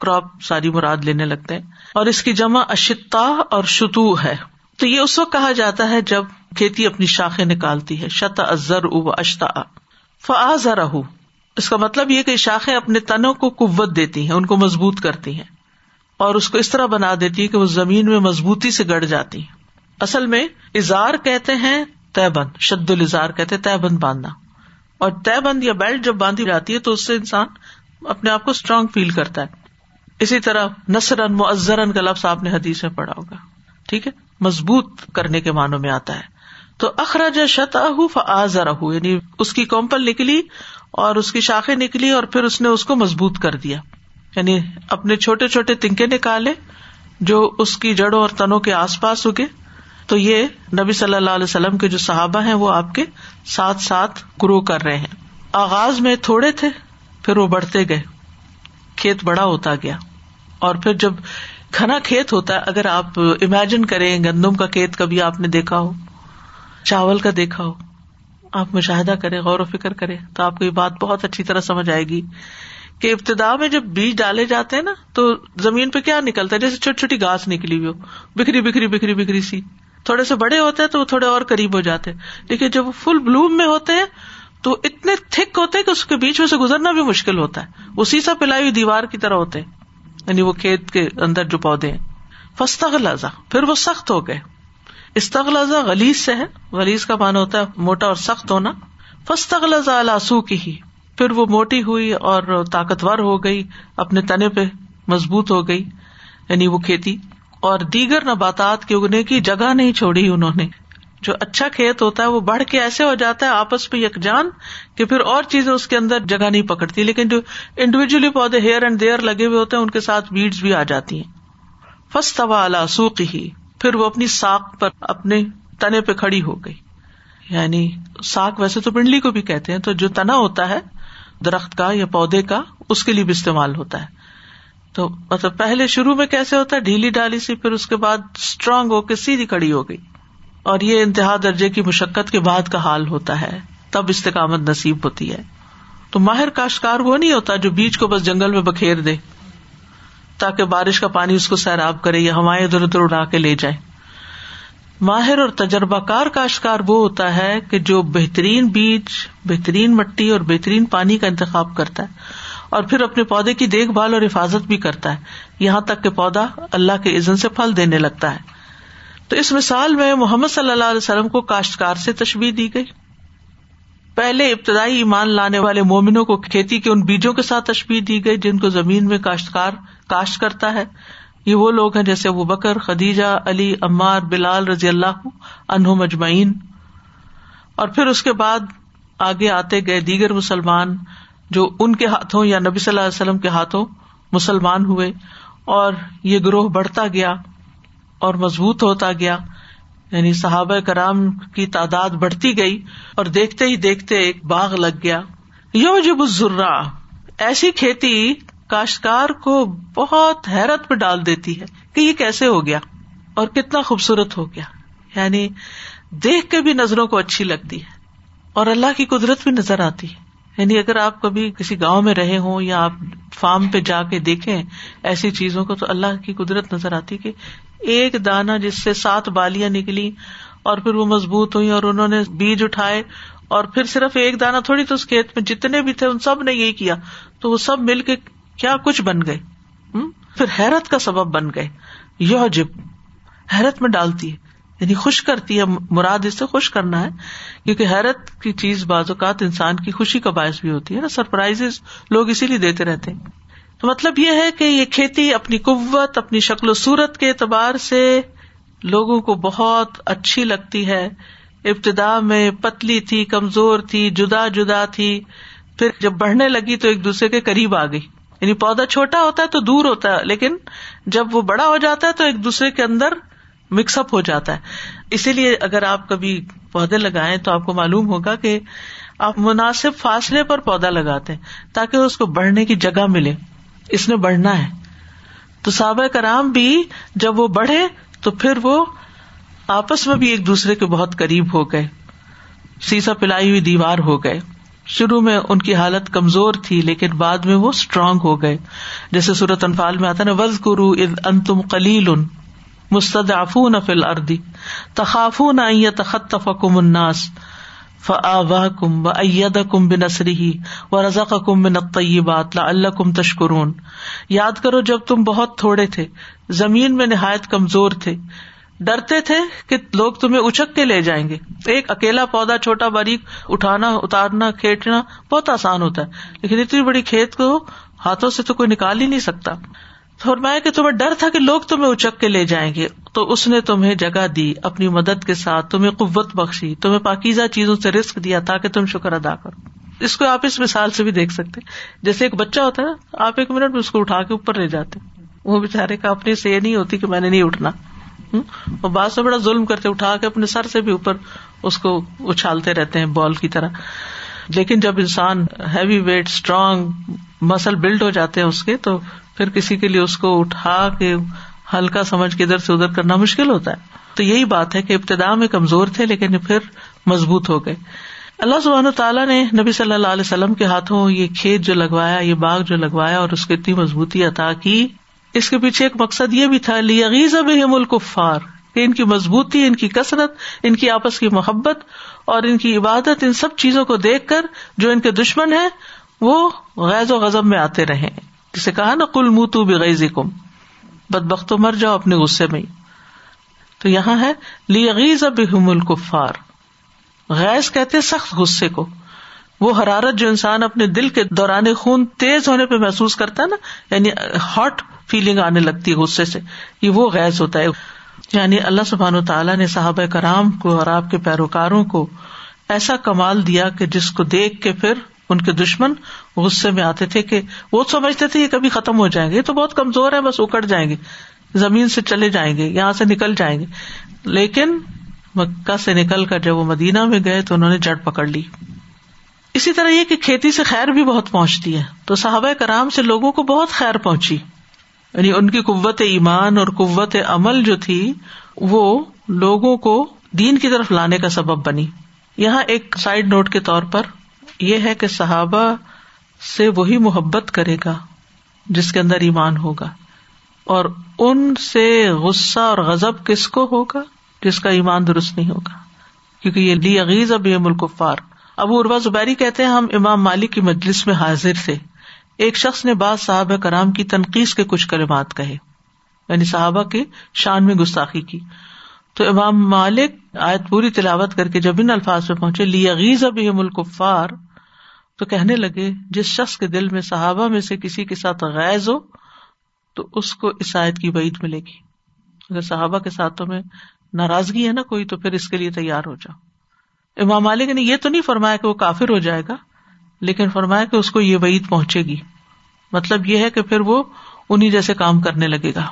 کراپ ساری مراد لینے لگتے ہیں۔ اور اس کی جمع اشتا اور شتو ہے۔ تو یہ اس وقت کہا جاتا ہے جب کھیتی اپنی شاخیں نکالتی ہے۔ شت ازر او اشتا فعض رہ اس کا مطلب یہ کہ شاخیں اپنے تنوں کو قوت دیتی ہیں، ان کو مضبوط کرتی ہیں۔ اور اس کو اس طرح بنا دیتی ہے کہ وہ زمین میں مضبوطی سے گڑ جاتی ہیں۔ اصل میں اظہار کہتے ہیں طے بند شد الزار کہتے طے بند باندھنا۔ اور طے بند یا بیلٹ جب باندھی جاتی ہے تو اس سے انسان اپنے آپ کو اسٹرانگ فیل کرتا ہے۔ اسی طرح نثر معذرن کا لفظ آپ نے حدیث میں پڑھا ہوگا۔ ٹھیک ہے؟ مضبوط کرنے کے معنوں میں آتا ہے۔ تو اخراج شت فآزر یعنی اس کی کومپل نکلی اور اس کی شاخیں نکلی اور پھر اس نے اس کو مضبوط کر دیا۔ یعنی اپنے چھوٹے چھوٹے تنکے نکالے جو اس کی جڑوں اور تنوں کے آس پاس اگے۔ تو یہ نبی صلی اللہ علیہ وسلم کے جو صحابہ ہیں وہ آپ کے ساتھ ساتھ گرو کر رہے ہیں۔ آغاز میں تھوڑے تھے، پھر وہ بڑھتے گئے۔ کھیت بڑا ہوتا گیا۔ اور پھر جب گھنا کھیت ہوتا ہے، اگر آپ امیجن کریں گندم کا کھیت کبھی آپ نے دیکھا ہو، چاول کا دیکھا ہو، آپ مشاہدہ کرے غور و فکر کرے تو آپ کو یہ بات بہت اچھی طرح سمجھ آئے گی کہ ابتدا میں جب بیج ڈالے جاتے ہیں نا، تو زمین پہ کیا نکلتا ہے؟ جیسے چھوٹی چھوٹی گھاس نکلی ہوئی ہو، بکھری بکھری بکھری بکھری سی۔ تھوڑے سے بڑے ہوتے ہیں تو وہ تھوڑے اور قریب ہو جاتے لیکن جب وہ فل بلوم میں ہوتے ہیں تو اتنے تھک ہوتے ہیں کہ اس کے بیچ میں سے گزرنا بھی مشکل ہوتا ہے۔ وہ سیسا پلائی ہوئی دیوار کی طرح ہوتے یعنی وہ کھیت کے اندر جو پودے ہیں۔ فستغ لذا پھر وہ سخت ہو گئے۔ استغلزا غلیز سے ہے۔ غلیز کا مان ہوتا ہے موٹا اور سخت ہونا۔ فستغ لذا لاسو کی ہی پھر وہ موٹی ہوئی اور طاقتور ہو گئی، اپنے تنے پہ مضبوط ہو گئی۔ یعنی وہ کھیتی اور دیگر نباتات کے اگنے کی جگہ نہیں چھوڑی انہوں نے۔ جو اچھا کھیت ہوتا ہے وہ بڑھ کے ایسے ہو جاتا ہے، آپس میں یکجان کہ پھر اور چیزیں اس کے اندر جگہ نہیں پکڑتی۔ لیکن جو انڈیویجلی پودے ہیئر اینڈ دیئر لگے ہوئے ہوتے ہیں، ان کے ساتھ بیڈس بھی آ جاتی ہیں۔ فس طوا سوک ہی پھر وہ اپنی ساک پر اپنے تنے پہ کھڑی ہو گئی۔ یعنی ساک ویسے تو پنڈلی کو بھی کہتے ہیں، تو جو تنا ہوتا ہے، درخت کا یا پودے کا، اس کے لیے بھی استعمال ہوتا ہے۔ تو مطلب پہلے شروع میں کیسے ہوتا ہے؟ ڈھیلی ڈالی سی، پھر اس کے بعد اسٹرانگ ہو کے سیدھی کڑی ہو گئی۔ اور یہ انتہا درجے کی مشقت کے بعد کا حال ہوتا ہے۔ تب استقامت نصیب ہوتی ہے۔ تو ماہر کاشتکار وہ نہیں ہوتا جو بیچ کو بس جنگل میں بکھیر دے، تاکہ بارش کا پانی اس کو سیراب کرے یا ہوائیں ادھر ادھر اڑا کے لے جائے ماہر اور تجربہ کار کاشتکار وہ ہوتا ہے کہ جو بہترین بیج، بہترین مٹی اور بہترین پانی کا انتخاب کرتا ہے۔ اور پھر اپنے پودے کی دیکھ بھال اور حفاظت بھی کرتا ہے۔ یہاں تک کہ پودا اللہ کے عزن سے پھل دینے لگتا ہے۔ تو اس مثال میں محمد صلی اللہ علیہ وسلم کو کاشتکار سے تشبیح دی گئی۔ پہلے ابتدائی ایمان لانے والے مومنوں کو کھیتی کے ان بیجوں کے ساتھ تشبیح دی گئی جن کو زمین میں کاشتکار کاشت کرتا ہے۔ یہ وہ لوگ ہیں جیسے ابو بکر، خدیجہ، علی، عمار، بلال رضی اللہ انہ مجمعین اور پھر اس کے بعد آگے آتے گئے دیگر مسلمان۔ جو ان کے ہاتھوں یا نبی صلی اللہ علیہ وسلم کے ہاتھوں مسلمان ہوئے اور یہ گروہ بڑھتا گیا اور مضبوط ہوتا گیا یعنی صحابہ کرام کی تعداد بڑھتی گئی اور دیکھتے ہی دیکھتے ایک باغ لگ گیا۔ یو جب ذرا ایسی کھیتی کاشتکار کو بہت حیرت میں ڈال دیتی ہے کہ یہ کیسے ہو گیا اور کتنا خوبصورت ہو گیا۔ یعنی دیکھ کے بھی نظروں کو اچھی لگتی ہے اور اللہ کی قدرت بھی نظر آتی ہے۔ یعنی اگر آپ کبھی کسی گاؤں میں رہے ہوں یا آپ فارم پہ جا کے دیکھیں ایسی چیزوں کو، تو اللہ کی قدرت نظر آتی کہ ایک دانا جس سے سات بالیاں نکلی اور پھر وہ مضبوط ہوئی اور انہوں نے بیج اٹھائے اور پھر صرف ایک دانا تھوڑی تو اس کھیت میں جتنے بھی تھے ان سب نے یہی کیا، تو وہ سب مل کے کیا کچھ بن گئے؟ پھر حیرت کا سبب بن گئے یہ جب حیرت میں ڈالتی ہے۔ یعنی خوش کرتی ہے، مراد اس سے خوش کرنا ہے، کیونکہ حیرت کی چیز بعض اوقات انسان کی خوشی کا باعث بھی ہوتی ہے نا سرپرائز لوگ اسی لیے دیتے رہتے ہیں۔ تو مطلب یہ ہے کہ یہ کھیتی اپنی قوت، اپنی شکل و صورت کے اعتبار سے لوگوں کو بہت اچھی لگتی ہے۔ ابتدا میں پتلی تھی، کمزور تھی، جدا جدا تھی، پھر جب بڑھنے لگی تو ایک دوسرے کے قریب آ گئی۔ یعنی پودا چھوٹا ہوتا ہے تو دور ہوتا ہے، لیکن جب وہ بڑا ہو جاتا ہے تو ایک دوسرے کے اندر مکس اپ ہو جاتا ہے۔ اسی لیے اگر آپ کبھی پودے لگائیں تو آپ کو معلوم ہوگا کہ آپ مناسب فاصلے پر پودا لگاتے ہیں تاکہ اس کو بڑھنے کی جگہ ملے۔ اس نے بڑھنا ہے۔ تو سابق کرام بھی جب وہ بڑھے تو پھر وہ آپس میں بھی ایک دوسرے کے بہت قریب ہو گئے۔ سیسا پلائی ہوئی دیوار ہو گئے۔ شروع میں ان کی حالت کمزور تھی لیکن بعد میں وہ اسٹرانگ ہو گئے۔ جیسے سورت انفال میں آتا نا وز گرو ان تم کلیل مستد افون فل اردی تخافون تخطف کم اناس فا کم و اید کم نسری و تشکرون۔ یاد کرو جب تم بہت تھوڑے تھے، زمین میں نہایت کمزور تھے، ڈرتے تھے کہ لوگ تمہیں اچک کے لے جائیں گے۔ ایک اکیلا پودا، چھوٹا باریک، اٹھانا، اتارنا کھیٹنا بہت آسان ہوتا ہے، لیکن اتنی بڑی کھیت کو ہاتھوں سے تو کوئی نکال ہی نہیں سکتا۔ فرمایا کہ تمہیں ڈر تھا کہ لوگ تمہیں اچک کے لے جائیں گے، تو اس نے تمہیں جگہ دی، اپنی مدد کے ساتھ تمہیں قوت بخشی، تمہیں پاکیزہ چیزوں سے رسک دیا تاکہ تم شکر ادا کرو۔ اس کو آپ اس مثال سے بھی دیکھ سکتے جیسے ایک بچہ ہوتا ہے آپ ایک منٹ میں اس کو اٹھا کے اوپر لے جاتے وہ بےچارے کا اپنی سے یہ نہیں ہوتی کہ میں نے نہیں اٹھنا۔ اور بعد سے بڑا ظلم کرتے، اٹھا کے اپنے سر سے بھی اوپر اس کو اچھالتے رہتے ہیں بال کی طرح۔ لیکن جب انسان heavy weight strong muscle build ہو جاتے ہیں اس کے، تو پھر کسی کے لیے اس کو اٹھا کے ہلکا سمجھ کے ادھر سے ادھر کرنا مشکل ہوتا ہے۔ تو یہی بات ہے کہ ابتدا میں کمزور تھے لیکن پھر مضبوط ہو گئے۔ اللہ سبحانہ تعالیٰ نے نبی صلی اللہ علیہ وسلم کے ہاتھوں یہ کھیت جو لگوایا، یہ باغ جو لگوایا اور اس کی اتنی مضبوطی عطا کی۔ اس کے پیچھے ایک مقصد یہ بھی تھا لیغیز اب الکفار کہ ان کی مضبوطی، ان کی کثرت، ان کی آپس کی محبت اور ان کی عبادت، ان سب چیزوں کو دیکھ کر جو ان کے دشمن ہے وہ غیر و غزب میں آتے رہے۔ جسے کہا نا کل منہ تو بھی کم بد بخت مر جاؤ اپنے غصے میں تو یہاں ہے لیغیز اب الکفار. غیض کہتے سخت غصے کو۔ وہ حرارت جو انسان اپنے دل کے دوران خون تیز ہونے پہ محسوس کرتا ہے نا یعنی ہاٹ فیلنگ آنے لگتی ہے غصے سے، یہ وہ گیس ہوتا ہے۔ یعنی اللہ سبحان و تعالیٰ نے صحابہ کرام کو اور آپ کے پیروکاروں کو ایسا کمال دیا کہ جس کو دیکھ کے پھر ان کے دشمن غصے میں آتے تھے کہ وہ سمجھتے تھے یہ کبھی ختم ہو جائیں گے، یہ تو بہت کمزور ہے، بس اکڑ جائیں گے، زمین سے چلے جائیں گے، یہاں سے نکل جائیں گے۔ لیکن مکہ سے نکل کر جب وہ مدینہ میں گئے تو انہوں نے جڑ پکڑ لی۔ اسی طرح یہ کہ کھیتی سے خیر بھی بہت پہنچتی ہے۔ تو صحابہ کرام سے لوگوں کو بہت خیر پہنچی۔ یعنی ان کی قوت ایمان اور قوت عمل جو تھی، وہ لوگوں کو دین کی طرف لانے کا سبب بنی۔ یہاں ایک سائڈ نوٹ کے طور پر یہ ہے کہ صحابہ سے وہی محبت کرے گا جس کے اندر ایمان ہوگا اور ان سے غصہ اور غزب کس کو ہوگا جس کا ایمان درست نہیں ہوگا؟ کیونکہ یہ لی عغیز اب یہ ملک فار ابو اروا زبیری کہتے ہیں، ہم امام مالک کی مجلس میں حاضر تھے۔ ایک شخص نے بعض صاحب کرام کی تنقید کے کچھ کلمات کہے یعنی صحابہ کے شان میں گستاخی کی۔ تو امام مالک آیت پوری تلاوت کر کے جب ان الفاظ پہ پہنچے، لی عغیز اب یہ ملک فار تو کہنے لگے، جس شخص کے دل میں صحابہ میں سے کسی کے ساتھ غیض ہو، تو اس کو اس آیت کی وعید ملے گی۔ اگر صحابہ کے ساتھ تمہیں ناراضگی ہے نا کوئی، تو پھر اس کے لیے تیار ہو جاؤ۔ امام مالک نے یہ تو نہیں فرمایا کہ وہ کافر ہو جائے گا، لیکن فرمایا کہ اس کو یہ وعید پہنچے گی۔ مطلب یہ ہے کہ پھر وہ انہیں جیسے کام کرنے لگے گا۔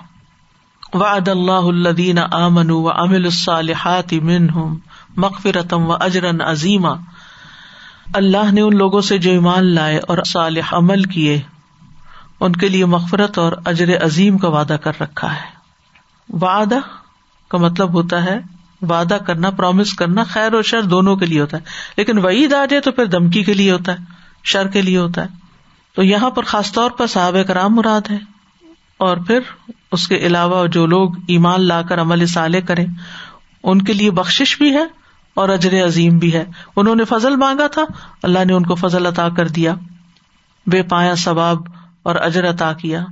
وعد اللہ الدین امن و امل الصالحات منہم مغفرتم و اجرن عظیمہ اللہ نے ان لوگوں سے جو ایمان لائے اور صالح عمل کیے، ان کے لیے مغفرت اور اجر عظیم کا وعدہ کر رکھا ہے۔ وعدہ کا مطلب ہوتا ہے وعدہ کرنا پرومس کرنا، خیر اور شر دونوں کے لیے ہوتا ہے۔ لیکن وعید آ جائے تو پھر دمکی کے لیے ہوتا ہے، شر کے لیے ہوتا ہے۔ تو یہاں پر خاص طور پر صحابہ کرام مراد ہے۔ اور پھر اس کے علاوہ جو لوگ ایمان لا کر عمل سالے کریں، ان کے لیے بخش بھی ہے اور اجر عظیم بھی ہے۔ انہوں نے فضل مانگا تھا۔ اللہ نے ان کو فضل عطا کر دیا۔ بے پایا ثواب اور اجر عطا کیا۔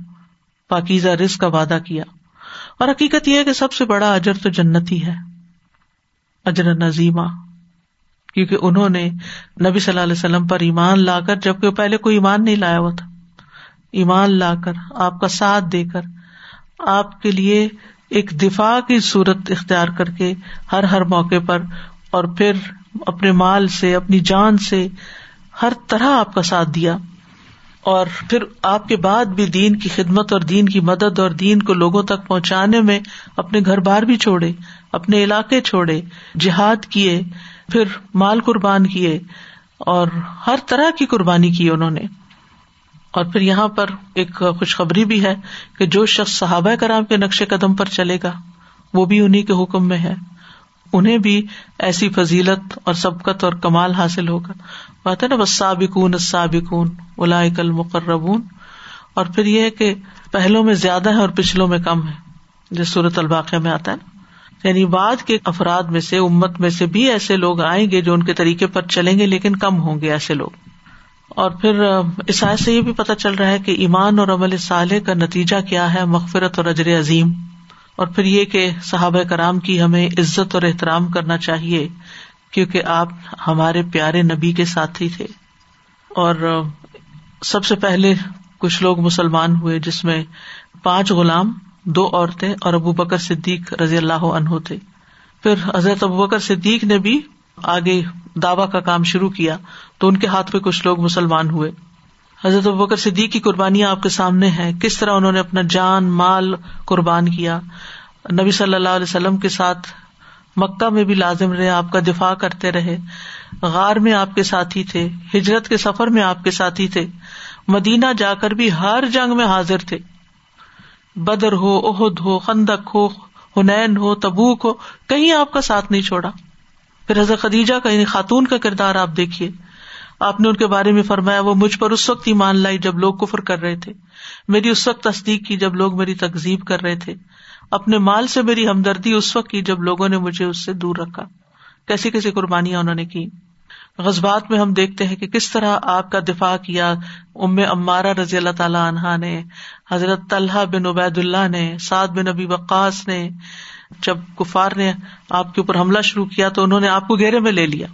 پاکیزہ رزق کا وعدہ کیا۔ اور حقیقت یہ ہے کہ سب سے بڑا اجر تو جنت ہی ہے۔ اجر نظیمہ۔ کیونکہ انہوں نے نبی صلی اللہ علیہ وسلم پر ایمان لا کر، جبکہ پہلے کوئی ایمان نہیں لایا ہوا تھا، ایمان لا کر، آپ کا ساتھ دے کر، آپ کے لیے ایک دفاع کی صورت اختیار کر کے ہر ہر موقع پر اور پھر اپنے مال سے، اپنی جان سے ہر طرح آپ کا ساتھ دیا۔ اور پھر آپ کے بعد بھی دین کی خدمت اور دین کی مدد اور دین کو لوگوں تک پہنچانے میں اپنے گھر بار بھی چھوڑے، اپنے علاقے چھوڑے، جہاد کیے، پھر مال قربان کیے اور ہر طرح کی قربانی کی انہوں نے۔ اور پھر یہاں پر ایک خوشخبری بھی ہے کہ جو شخص صحابہ کرام کے نقشے قدم پر چلے گا، وہ بھی انہیں کے حکم میں ہے۔ انہیں بھی ایسی فضیلت اور سبقت اور کمال حاصل ہوگا۔ بات ہے نا بس سابقون سابقون الاقل مقربون اور پھر یہ ہے کہ پہلو میں زیادہ ہے اور پچھلوں میں کم ہے، جس صورت الباقیہ میں آتا ہے نا۔ یعنی بعد کے افراد میں سے، امت میں سے بھی ایسے لوگ آئیں گے جو ان کے طریقے پر چلیں گے، لیکن کم ہوں گے ایسے لوگ۔ اور پھر عیسائی سے یہ بھی پتا چل رہا ہے کہ ایمان اور عمل صالح کا نتیجہ کیا ہے، مغفرت اور اجر عظیم۔ اور پھر یہ کہ صحابہ کرام کی ہمیں عزت اور احترام کرنا چاہیے، کیونکہ آپ ہمارے پیارے نبی کے ساتھی تھے۔ اور سب سے پہلے کچھ لوگ مسلمان ہوئے، جس میں پانچ غلام، دو عورتیں اور ابو بکر صدیق رضی اللہ عنہ تھے۔ پھر حضرت ابو بکر صدیق نے بھی آگے دعوی کا کام شروع کیا، تو ان کے ہاتھ پہ کچھ لوگ مسلمان ہوئے۔ حضرت بکر صدیق کی قربانیاں آپ کے سامنے ہیں۔ کس طرح انہوں نے اپنا جان، مال قربان کیا۔ نبی صلی اللہ علیہ وسلم کے ساتھ مکہ میں بھی لازم رہے، آپ کا دفاع کرتے رہے۔ غار میں آپ کے ساتھی تھے، ہجرت کے سفر میں آپ کے ساتھی تھے۔ مدینہ جا کر بھی ہر جنگ میں حاضر تھے۔ بدر ہو عہد ہو، خندق ہو ہنین ہو، تبوک ہو، کہیں آپ کا ساتھ نہیں چھوڑا۔ پھر حضرت خدیجہ کا یعنی خاتون کا کردار آپ دیکھیے۔ آپ نے ان کے بارے میں فرمایا، وہ مجھ پر اس وقت ہی مان لائی جب لوگ کفر کر رہے تھے۔ میری اس وقت تصدیق کی جب لوگ میری تقزیب کر رہے تھے۔ اپنے مال سے میری ہمدردی اس وقت کی جب لوگوں نے مجھے اس سے دور رکھا۔ کیسی کیسی قربانیاں انہوں نے کی۔ غذبات میں ہم دیکھتے ہیں کہ کس طرح آپ کا دفاع کیا۔ ام امارا رضی اللہ تعالیٰ عنہا نے، حضرت طلحہ بن عبید اللہ نے، سعد بن نبی وقاص نے۔ جب کفار نے آپ کے اوپر حملہ شروع کیا تو انہوں نے آپ کو گھیرے میں لے لیا۔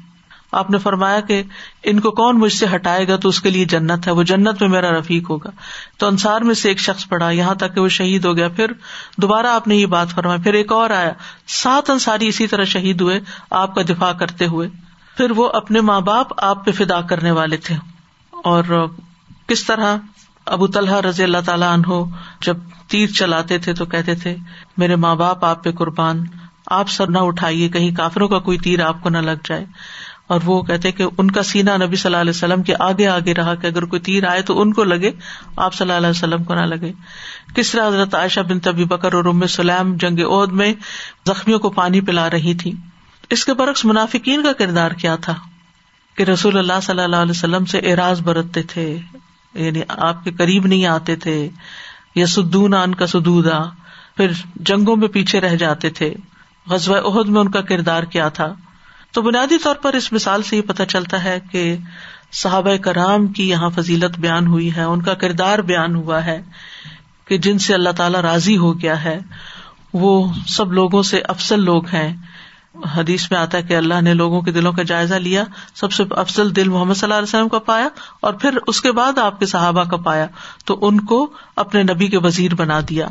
آپ نے فرمایا کہ ان کو کون مجھ سے ہٹائے گا تو اس کے لیے جنت ہے، وہ جنت میں میرا رفیق ہوگا۔ تو انصار میں سے ایک شخص پڑا، یہاں تک کہ وہ شہید ہو گیا۔ پھر دوبارہ آپ نے یہ بات فرمایا پھر ایک اور آیا۔ سات انصاری اسی طرح شہید ہوئے، آپ کا دفاع کرتے ہوئے۔ پھر وہ اپنے ماں باپ آپ پہ فدا کرنے والے تھے۔ اور کس طرح ابو طلحہ رضی اللہ تعالیٰ عنہ جب تیر چلاتے تھے تو کہتے تھے، میرے ماں باپ آپ پہ قربان، آپ سر نہ اٹھائیے، کہیں کافروں کا کوئی تیر آپ کو نہ لگ جائے۔ اور وہ کہتے کہ ان کا سینا نبی صلی اللہ علیہ وسلم کے آگے آگے رہا کہ اگر کوئی تیر آئے تو ان کو لگے، آپ صلی اللہ علیہ وسلم کو نہ لگے۔ کس طرح حضرت عائشہ بن طبی بکر اور ام سلیم جنگ عہد میں زخمیوں کو پانی پلا رہی تھی اس کے برعکس منافقین کا کردار کیا تھا کہ رسول اللہ صلی اللہ علیہ وسلم سے اعراض برتتے تھے یعنی آپ کے قریب نہیں آتے تھے یا سدون ان کا سدودا پھر جنگوں میں پیچھے رہ جاتے تھے۔ غزوہ عہد میں ان کا کردار کیا تھا؟ تو بنیادی طور پر اس مثال سے یہ پتہ چلتا ہے کہ صحابہ کرام کی یہاں فضیلت بیان ہوئی ہے، ان کا کردار بیان ہوا ہے کہ جن سے اللہ تعالی راضی ہو گیا ہے، وہ سب لوگوں سے افسل لوگ ہیں۔ حدیث میں آتا ہے کہ اللہ نے لوگوں کے دلوں کا جائزہ لیا، سب سے افضل دل محمد صلی اللہ علیہ وسلم کا پایا اور پھر اس کے بعد آپ کے صحابہ کا پایا۔ تو ان کو اپنے نبی کے وزیر بنا دیا۔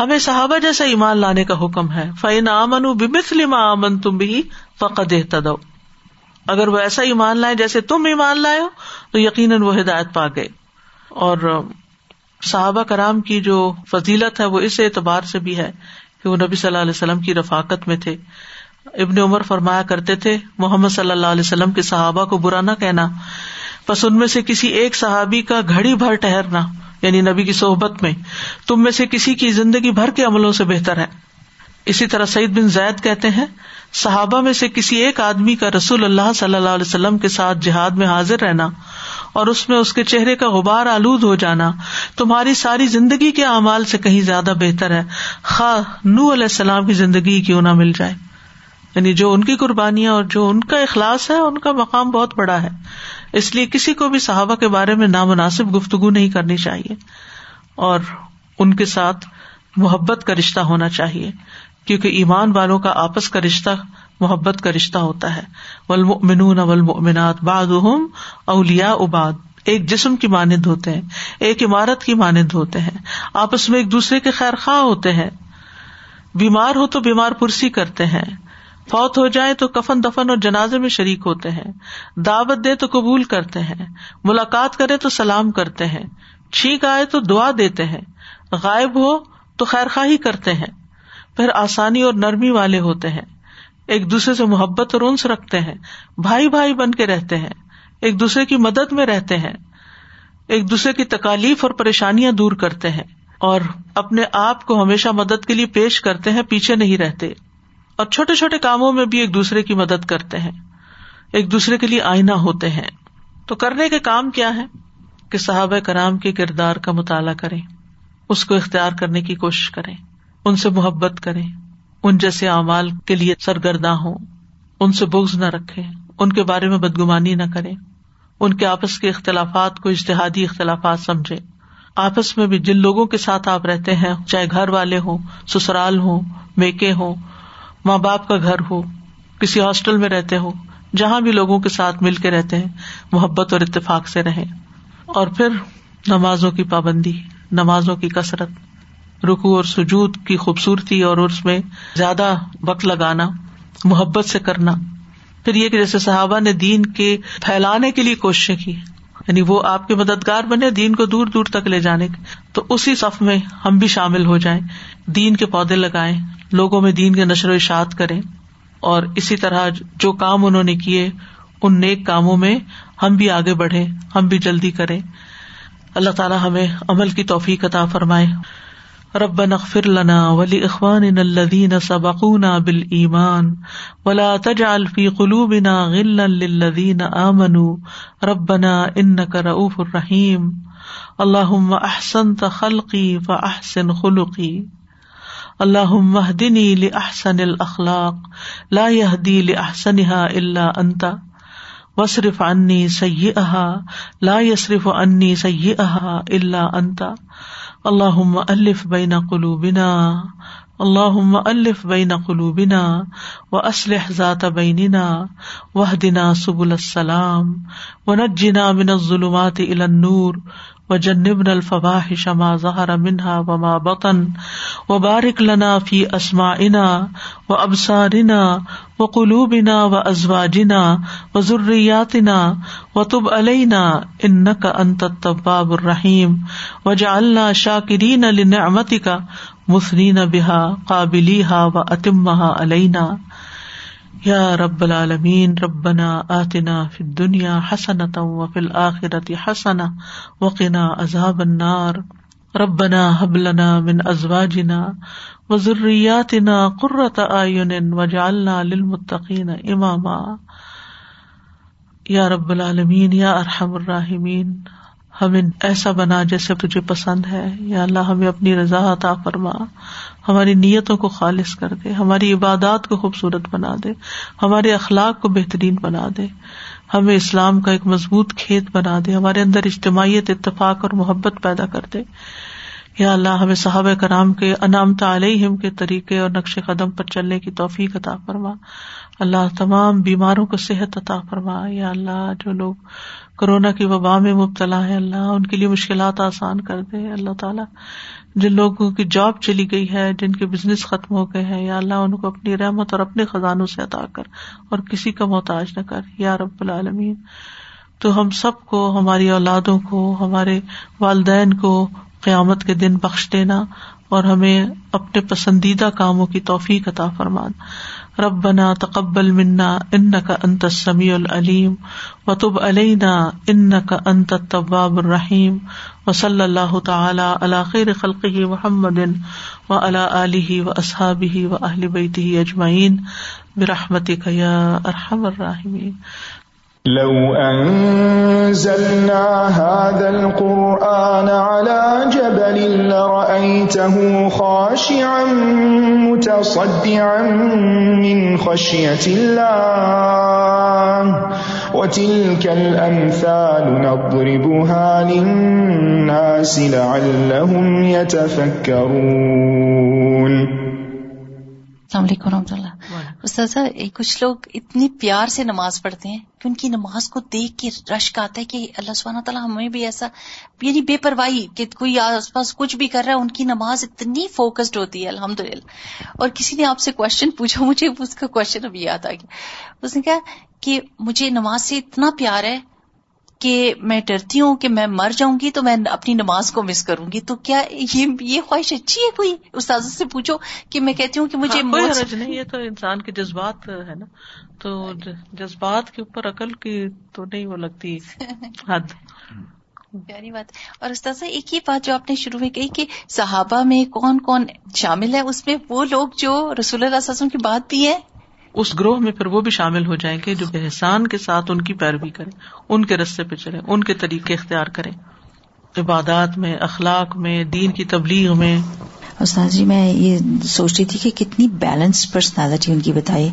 ہمیں صحابہ جیسا ایمان لانے کا حکم ہے۔ فعین امن بسلم امن تم بھی فقد تدو اگر وہ ایسا ایمان لائے جیسے تم ایمان لائے ہو، تو یقیناً وہ ہدایت پا گئے۔ اور صحابہ کرام کی جو فضیلت ہے، وہ اس اعتبار سے بھی ہے کہ وہ نبی صلی اللہ علیہ وسلم کی رفاقت میں تھے۔ ابن عمر فرمایا کرتے تھے، محمد صلی اللہ علیہ وسلم کے صحابہ کو برا نہ کہنا۔ بس ان میں سے کسی ایک صحابی کا گھڑی بھر ٹہرنا یعنی نبی کی صحبت میں، تم میں سے کسی کی زندگی بھر کے عملوں سے بہتر ہے۔ اسی طرح سعید بن زید کہتے ہیں، صحابہ میں سے کسی ایک آدمی کا رسول اللہ صلی اللہ علیہ وسلم کے ساتھ جہاد میں حاضر رہنا اور اس میں اس کے چہرے کا غبار آلود ہو جانا، تمہاری ساری زندگی کے اعمال سے کہیں زیادہ بہتر ہے۔ خا نو علیہ السلام کی زندگی کیوں نہ مل جائے۔ یعنی جو ان کی قربانیاں اور جو ان کا اخلاص ہے، ان کا مقام بہت بڑا ہے۔ اس لیے کسی کو بھی صحابہ کے بارے میں نامناسب گفتگو نہیں کرنی چاہیے اور ان کے ساتھ محبت کا رشتہ ہونا چاہیے، کیونکہ ایمان والوں کا آپس کا رشتہ محبت کا رشتہ ہوتا ہے۔ ولمنون ولمنات باد اولیا اباد ایک جسم کی مانند ہوتے ہیں، ایک عمارت کی مانند ہوتے ہیں۔ آپس میں ایک دوسرے کے خیر خواہ ہوتے ہیں۔ بیمار ہو تو بیمار پرسی کرتے ہیں۔ فوت ہو جائے تو کفن دفن اور جنازے میں شریک ہوتے ہیں۔ دعوت دے تو قبول کرتے ہیں۔ ملاقات کرے تو سلام کرتے ہیں۔ چھینک آئے تو دعا دیتے ہیں۔ غائب ہو تو خیر خواہی کرتے ہیں۔ پھر آسانی اور نرمی والے ہوتے ہیں۔ ایک دوسرے سے محبت اور انس رکھتے ہیں۔ بھائی بھائی بن کے رہتے ہیں۔ ایک دوسرے کی مدد میں رہتے ہیں۔ ایک دوسرے کی تکالیف اور پریشانیاں دور کرتے ہیں۔ اور اپنے آپ کو ہمیشہ مدد کے لیے پیش کرتے ہیں، پیچھے نہیں رہتے۔ اور چھوٹے چھوٹے کاموں میں بھی ایک دوسرے کی مدد کرتے ہیں۔ ایک دوسرے کے لیے آئینہ ہوتے ہیں۔ تو کرنے کے کام کیا ہے کہ صحابہ کرام کے کردار کا مطالعہ کریں۔ اس کو اختیار کرنے کی کوشش کریں۔ ان سے محبت کریں۔ ان جیسے اعمال کے لیے سرگرداں ہوں۔ ان سے بوگز نہ رکھے ان کے بارے میں بدگمانی نہ کریں۔ ان کے آپس کے اختلافات کو اشتہادی اختلافات سمجھے آپس میں بھی جن لوگوں کے ساتھ آپ رہتے ہیں، چاہے گھر والے ہوں، سسرال ہوں، میکے ہوں ماں باپ کا گھر ہو، کسی ہاسٹل میں رہتے ہو، جہاں بھی لوگوں کے ساتھ مل کے رہتے ہیں، محبت اور اتفاق سے رہیں۔ اور پھر نمازوں کی پابندی، نمازوں کی کثرت رکو اور سجود کی خوبصورتی اور اس میں زیادہ وقت لگانا، محبت سے کرنا۔ پھر یہ کہ جیسے صحابہ نے دین کے پھیلانے کے لیے کوششیں کی یعنی وہ آپ کے مددگار بنے دین کو دور دور تک لے جانے کے۔ تو اسی صف میں ہم بھی شامل ہو جائیں، دین کے پودے لگائیں لوگوں میں دین کے نشر و اشاعت کریں اور اسی طرح جو کام انہوں نے کیے، ان نیک کاموں میں ہم بھی آگے بڑھے ہم بھی جلدی کریں۔ اللہ تعالیٰ ہمیں عمل کی توفیق عطا فرمائے۔ رب نغفر لنا ولی اخوان الدین سبقونا بال ایمان ولا تجعل في قلوبنا غلا للذین آمنوا۔ ربنا انك رؤوف الرحیم اللهم احسنت خلقی فاحسن خلقی اللہ مہدنی لحسن الاخلاق لا يهدي لأحسنها الا انت وصرف عني سيئها لا يصرف عني سيئها الا انت۔ اللهم الف بين قلوبنا اللهم الف بين قلوبنا واصلح ذات بيننا واهدنا سبل السلام، ونجنا من الظلمات الى النور وجنبنا الفواحش ما ظهر منها وما بطن وبارك لنا في اسماعنا وابصارنا وقلوبنا وازواجنا وذرياتنا وتب علينا انك انت التواب الرحيم وجعلنا شاكرين لنعمتك مثنین بحا قابلی ہا و اتمہا علینا یا رب العالمین، ربنا آتنا فی الدنیا حسنتا و فی حسنا وقنا عذاب النار۔ ربنا حب لنا من ازواجنا و ذریاتنا قرۃ آئین وجعلنا للمتقین اماما۔ یا رب العالمین، یا ارحم الراحمین۔ ہمیں ایسا بنا جیسے تجھے پسند ہے۔ یا اللہ، ہمیں اپنی رضا عطا فرما۔ ہماری نیتوں کو خالص کر دے۔ ہماری عبادات کو خوبصورت بنا دے۔ ہمارے اخلاق کو بہترین بنا دے۔ ہمیں اسلام کا ایک مضبوط کھیت بنا دے۔ ہمارے اندر اجتماعیت، اتفاق اور محبت پیدا کر دے۔ یا اللہ ہمیں صحابہ کرام کے انعام تعلیم کے طریقے اور نقش قدم پر چلنے کی توفیق عطا فرما۔ اللہ تمام بیماروں کو صحت عطا فرما۔ یا اللہ جو لوگ کورونا کی وبا میں مبتلا ہے اللہ ان کے لیے مشکلات آسان کر دے۔ اللہ تعالیٰ جن لوگوں کی جاب چلی گئی ہے، جن کے بزنس ختم ہو گئے ہیں، یا اللہ ان کو اپنی رحمت اور اپنے خزانوں سے عطا کر اور کسی کا محتاج نہ کر۔ یا رب العالمین، تو ہم سب کو، ہماری اولادوں کو، ہمارے والدین کو قیامت کے دن بخش دینا اور ہمیں اپنے پسندیدہ کاموں کی توفیق عطا فرمانا ربنا تقبل منا ان کا انت سمیع العلیم و تب علینا ان کا انت طباب الرحیم و صلی اللہ تعالی علاقیر خلقی محمد و علا علیہ و اصحابی و اہل بیتی اجمعین برحمت یا ارحم الراحمین۔ لو أنزلنا هذا القرآن على جبل لرأيته خاشعا متصدعا من خشية الله وتلك الأمثال نضربها للناس لعلهم يتفكرون. السلام علیکم رحمۃ اللہ استاذہ کچھ لوگ اتنی پیار سے نماز پڑھتے ہیں کہ ان کی نماز کو دیکھ کے رشک آتا ہے کہ اللہ سبحانہ تعالیٰ ہمیں بھی ایسا یعنی بے پرواہی کہ کوئی آس پاس کچھ بھی کر رہا ہے، ان کی نماز اتنی فوکسڈ ہوتی ہے الحمد للہ اور کسی نے آپ سے کوشچن پوچھا، مجھے اس کا کوشچن ابھی یاد آ گیا۔ اس نے کہا کہ مجھے نماز سے اتنا پیار ہے کہ میں ڈرتی ہوں کہ میں مر جاؤں گی تو میں اپنی نماز کو مس کروں گی تو کیا یہ یہ خواہش اچھی ہے کوئی استاذ سے پوچھو کہ میں کہتی ہوں کہ مجھے ہاں، حرج نہیں یہ تو انسان کے جذبات ہے نا۔ تو جذبات کے اوپر عقل کی تو نہیں وہ لگتی حد۔ پیاری بات۔ اور استاذہ ایک ہی بات جو آپ نے شروع میں کہی کہ صحابہ میں کون کون شامل ہے اس میں وہ لوگ جو رسول اللہ علیہ وسلم کی بات بھی ہے اس گروہ میں پھر وہ بھی شامل ہو جائیں گے جو احسان کے ساتھ ان کی پیروی کریں، ان کے رستے پہ چلیں، ان کے طریقے اختیار کریں۔ عبادات میں، اخلاق میں، دین کی تبلیغ میں۔ استاد جی میں یہ سوچ رہی تھی کہ کتنی بیلنس پرسنالٹی ان کی بتائی۔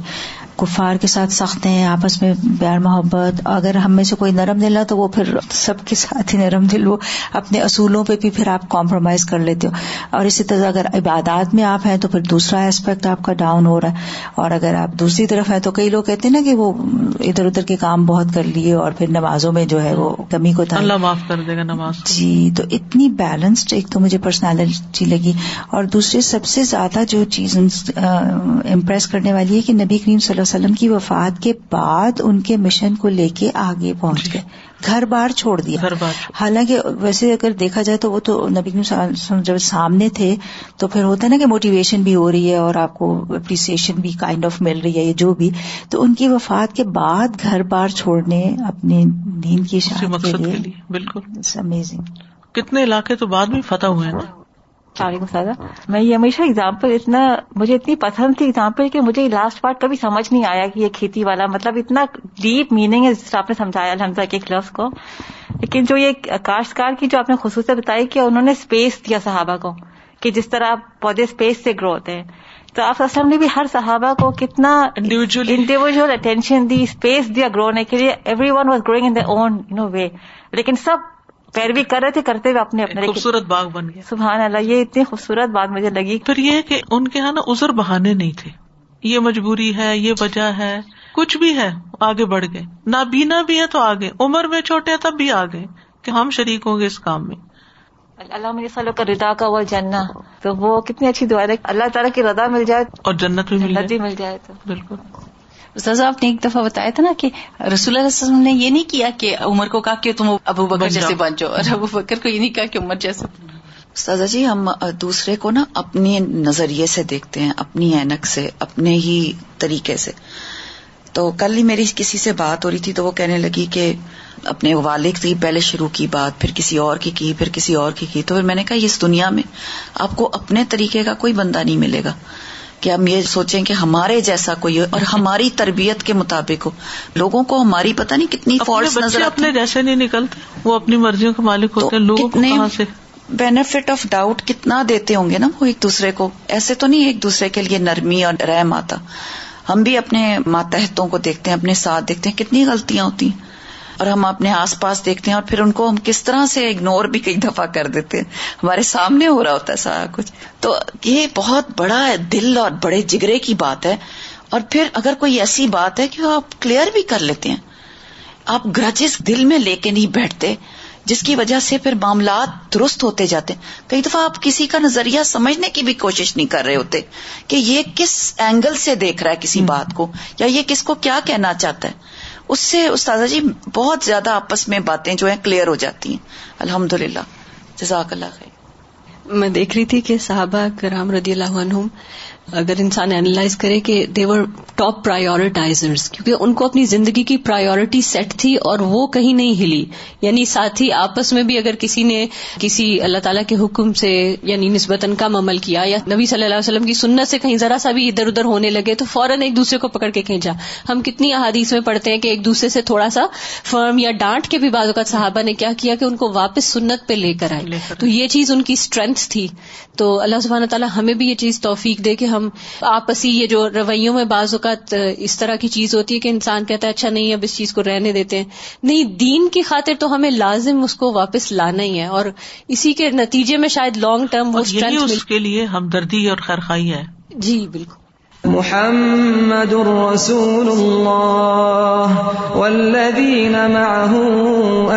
کفار کے ساتھ سخت ہیں آپس میں پیار محبت۔ اگر ہم میں سے کوئی نرم دل ہے تو وہ پھر سب کے ساتھ ہی نرم دل وہ اپنے اصولوں پہ بھی پھر آپ کمپرومائز کر لیتے ہو۔ اور اسی طرح اگر عبادات میں آپ ہیں تو پھر دوسرا اسپیکٹ آپ کا ڈاؤن ہو رہا ہے۔ اور اگر آپ دوسری طرف ہیں تو کئی لوگ کہتے ہیں نا کہ وہ ادھر ادھر کے کام بہت کر لیے اور پھر نمازوں میں جو ہے وہ کمی کو تھا اللہ معاف کر دے گا نماز جی تو اتنی بیلنسڈ ایک تو مجھے پرسنالٹی لگی اور دوسری سب سے زیادہ جو چیز امپریس کرنے والی ہے کہ نبی کریم صلی اللہ وسلم کی وفات کے بعد ان کے مشن کو لے کے آگے پہنچ گئے۔ گھر بار چھوڑ دیا۔ گھر بار۔ حالانکہ ویسے اگر دیکھا جائے تو وہ تو نبی جب سامنے تھے تو پھر ہوتا ہے نا کہ موٹیویشن بھی ہو رہی ہے اور آپ کو اپریسیشن بھی کائنڈ آف مل رہی ہے جو بھی۔ تو ان کی وفات کے بعد گھر بار چھوڑنے اپنے دین کی کے لیے۔ بالکل۔ امیزنگ کتنے علاقے تو بعد میں فتح ہوئے ہیں وعلیکم السلام میں یہ ہمیشہ اگزامپل اتنا مجھے اتنی پسند تھی اگزامپل کہ مجھے لاسٹ پارٹ کبھی سمجھ نہیں آیا کہ یہ کھیتی والا مطلب اتنا ڈیپ میننگ ہے جس طرح آپ نے سمجھایا الحمد کے ایک لفظ کو۔ لیکن جو یہ کاشتکار کی جو آپ نے خصوصیت بتائی کہ انہوں نے اسپیس دیا صحابہ کو کہ جس طرح پودے اسپیس سے گرو ہوتے ہیں۔ تو آپ اسلم نے بھی ہر صحابہ کو کتنا انڈیویجل اٹینشن دی اسپیس دیا گرو ہونے کے لیے۔ Everyone was growing in own no way لیکن سب پیروی کر رہے تھے کرتے ہوئے اپنے اپنے خوبصورت باغ بن گیا۔ سبحان اللہ یہ اتنی خوبصورت بات مجھے لگی پھر یہ کہ ان کے یہاں نا ازر بہانے نہیں تھے۔ یہ مجبوری ہے یہ وجہ ہے کچھ بھی ہے آگے بڑھ گئے۔ نہ بینا بھی ہے تو آگے۔ عمر میں چھوٹے تب بھی آگے کہ ہم شریک ہوں گے اس کام میں۔ اللہ مجھے سلو کا ردا کا وہ جننا تو وہ کتنی اچھی دعا ہے۔ اللہ تعالیٰ کی ردا مل جائے اور جنت بھی مل جنت بھی جائے مل جائے تو۔ بالکل۔ استاذ آپ نے ایک دفعہ بتایا تھا نا کہ رسول اللہ علیہ وسلم نے یہ نہیں کیا کہ عمر کو کہا کہ تم ابو بکر۔ جیسے بن جاؤ اور ابو بکر کو یہ نہیں کہا کہ عمر جیسے استاذہ جی ہم دوسرے کو نا اپنے نظریے سے دیکھتے ہیں اپنی اینک سے اپنے ہی طریقے سے۔ تو کل ہی میری کسی سے بات ہو رہی تھی تو وہ کہنے لگی کہ اپنے والد کی پہلے شروع کی بات پھر کسی اور کی کی پھر کسی اور کی کی۔ تو پھر میں نے کہا اس دنیا میں آپ کو اپنے طریقے کا کوئی بندہ نہیں ملے گا۔ کہ ہم یہ سوچیں کہ ہمارے جیسا کوئی ہو اور ہماری تربیت کے مطابق ہو۔ لوگوں کو ہماری پتہ نہیں کتنی بچے نظر اپنے جیسے نہیں نکلتے وہ اپنی مرضیوں کے مالک ہوتے ہیں لوگوں کہاں سے؟ بینیفٹ آف ڈاؤٹ کتنا دیتے ہوں گے نا وہ ایک دوسرے کو؟ ایسے تو نہیں ایک دوسرے کے لیے نرمی اور رحم آتا۔ ہم بھی اپنے ماتحتوں کو دیکھتے ہیں اپنے ساتھ دیکھتے ہیں کتنی غلطیاں ہوتی ہیں۔ اور ہم اپنے آس پاس دیکھتے ہیں اور پھر ان کو ہم کس طرح سے اگنور بھی کئی دفعہ کر دیتے ہیں۔ ہمارے سامنے ہو رہا ہوتا ہے سارا کچھ۔ تو یہ بہت بڑا دل اور بڑے جگرے کی بات ہے۔ اور پھر اگر کوئی ایسی بات ہے کہ آپ کلیئر بھی کر لیتے ہیں۔ آپ گرجز دل میں لے کے نہیں بیٹھتے، جس کی وجہ سے پھر معاملات درست ہوتے جاتے۔ ہیں کئی دفعہ آپ کسی کا نظریہ سمجھنے کی بھی کوشش نہیں کر رہے ہوتے کہ یہ کس اینگل سے دیکھ رہا ہے کسی بات کو، یا یہ کس کو کیا کہنا چاہتا ہے۔ اس سے استاذہ جی بہت زیادہ آپس میں باتیں جو ہیں کلیئر ہو جاتی ہیں۔ الحمد للہ جزاک اللہ خیر۔ میں دیکھ رہی تھی کہ صحابہ کرام رضی اللہ عنہم اگر انسان اینالائز کرے کہ دیور ٹاپ پرائیورٹائزرز کیونکہ ان کو اپنی زندگی کی پرائیورٹی سیٹ تھی اور وہ کہیں نہیں ہلی۔ یعنی ساتھ ہی آپس میں بھی اگر کسی نے کسی اللہ تعالیٰ کے حکم سے یعنی نسبتاً کم عمل کیا یا نبی صلی اللہ علیہ وسلم کی سنت سے کہیں ذرا سا بھی ادھر ادھر ہونے لگے تو فوراً ایک دوسرے کو پکڑ کے کھینچا۔ ہم کتنی احادیث میں پڑھتے ہیں کہ ایک دوسرے سے تھوڑا سا فرم یا ڈانٹ کے بھی بعض اوقات صحابہ نے کیا کیا کہ ان کو واپس سنت پہ لے کر آئے۔ تو یہ چیز ان کی اسٹرینتھ تھی۔ تو اللہ سبحانہ تعالیٰ ہمیں بھی یہ چیز توفیق دے کہ ہم آپسی یہ جو رویوں میں بعض اوقات اس طرح کی چیز ہوتی ہے کہ انسان کہتا ہے اچھا نہیں اب اس چیز کو رہنے دیتے ہیں۔ نہیں دین کی خاطر تو ہمیں لازم اس کو واپس لانا ہی ہے اور اسی کے نتیجے میں شاید لانگ ٹرم وہ اس کے لیے ہمدردی اور خیرخائی ہے۔ جی بالکل۔ محمد رسول الله والذين معه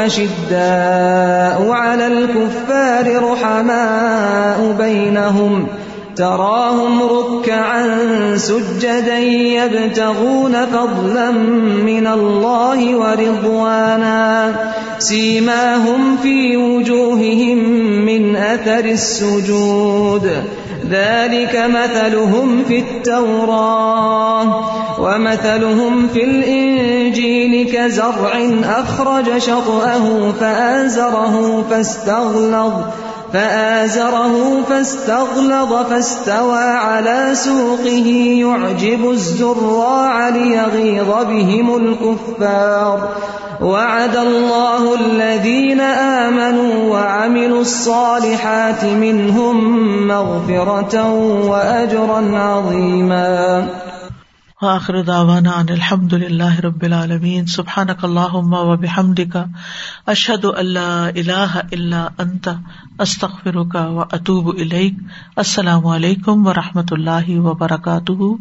أشداء على الكفار رحماء بينهم تراهم ركعا سجدا يبتغون فضلا من الله ورضوانا سيماهم في وجوههم من أثر السجود ذلك مثلهم في التوراة ومثلهم في الإنجيل كزرع أخرج شطأه فآزره فاستغلظ فآزره، فاستغلظ، فاستوى على سوقه، يعجب الزراع ليغيظ بهم الكفار. وعد الله الذين آمنوا وعملوا الصالحات منهم مغفرة وأجرا عظيما. وآخر دعوانا عن الحمد لله رب العالمين سبحانك اللهم وبحمدك أشهد أن لا إله إلا أنت أستغفرك وأتوب إليك السلام عليكم ورحمة الله وبركاته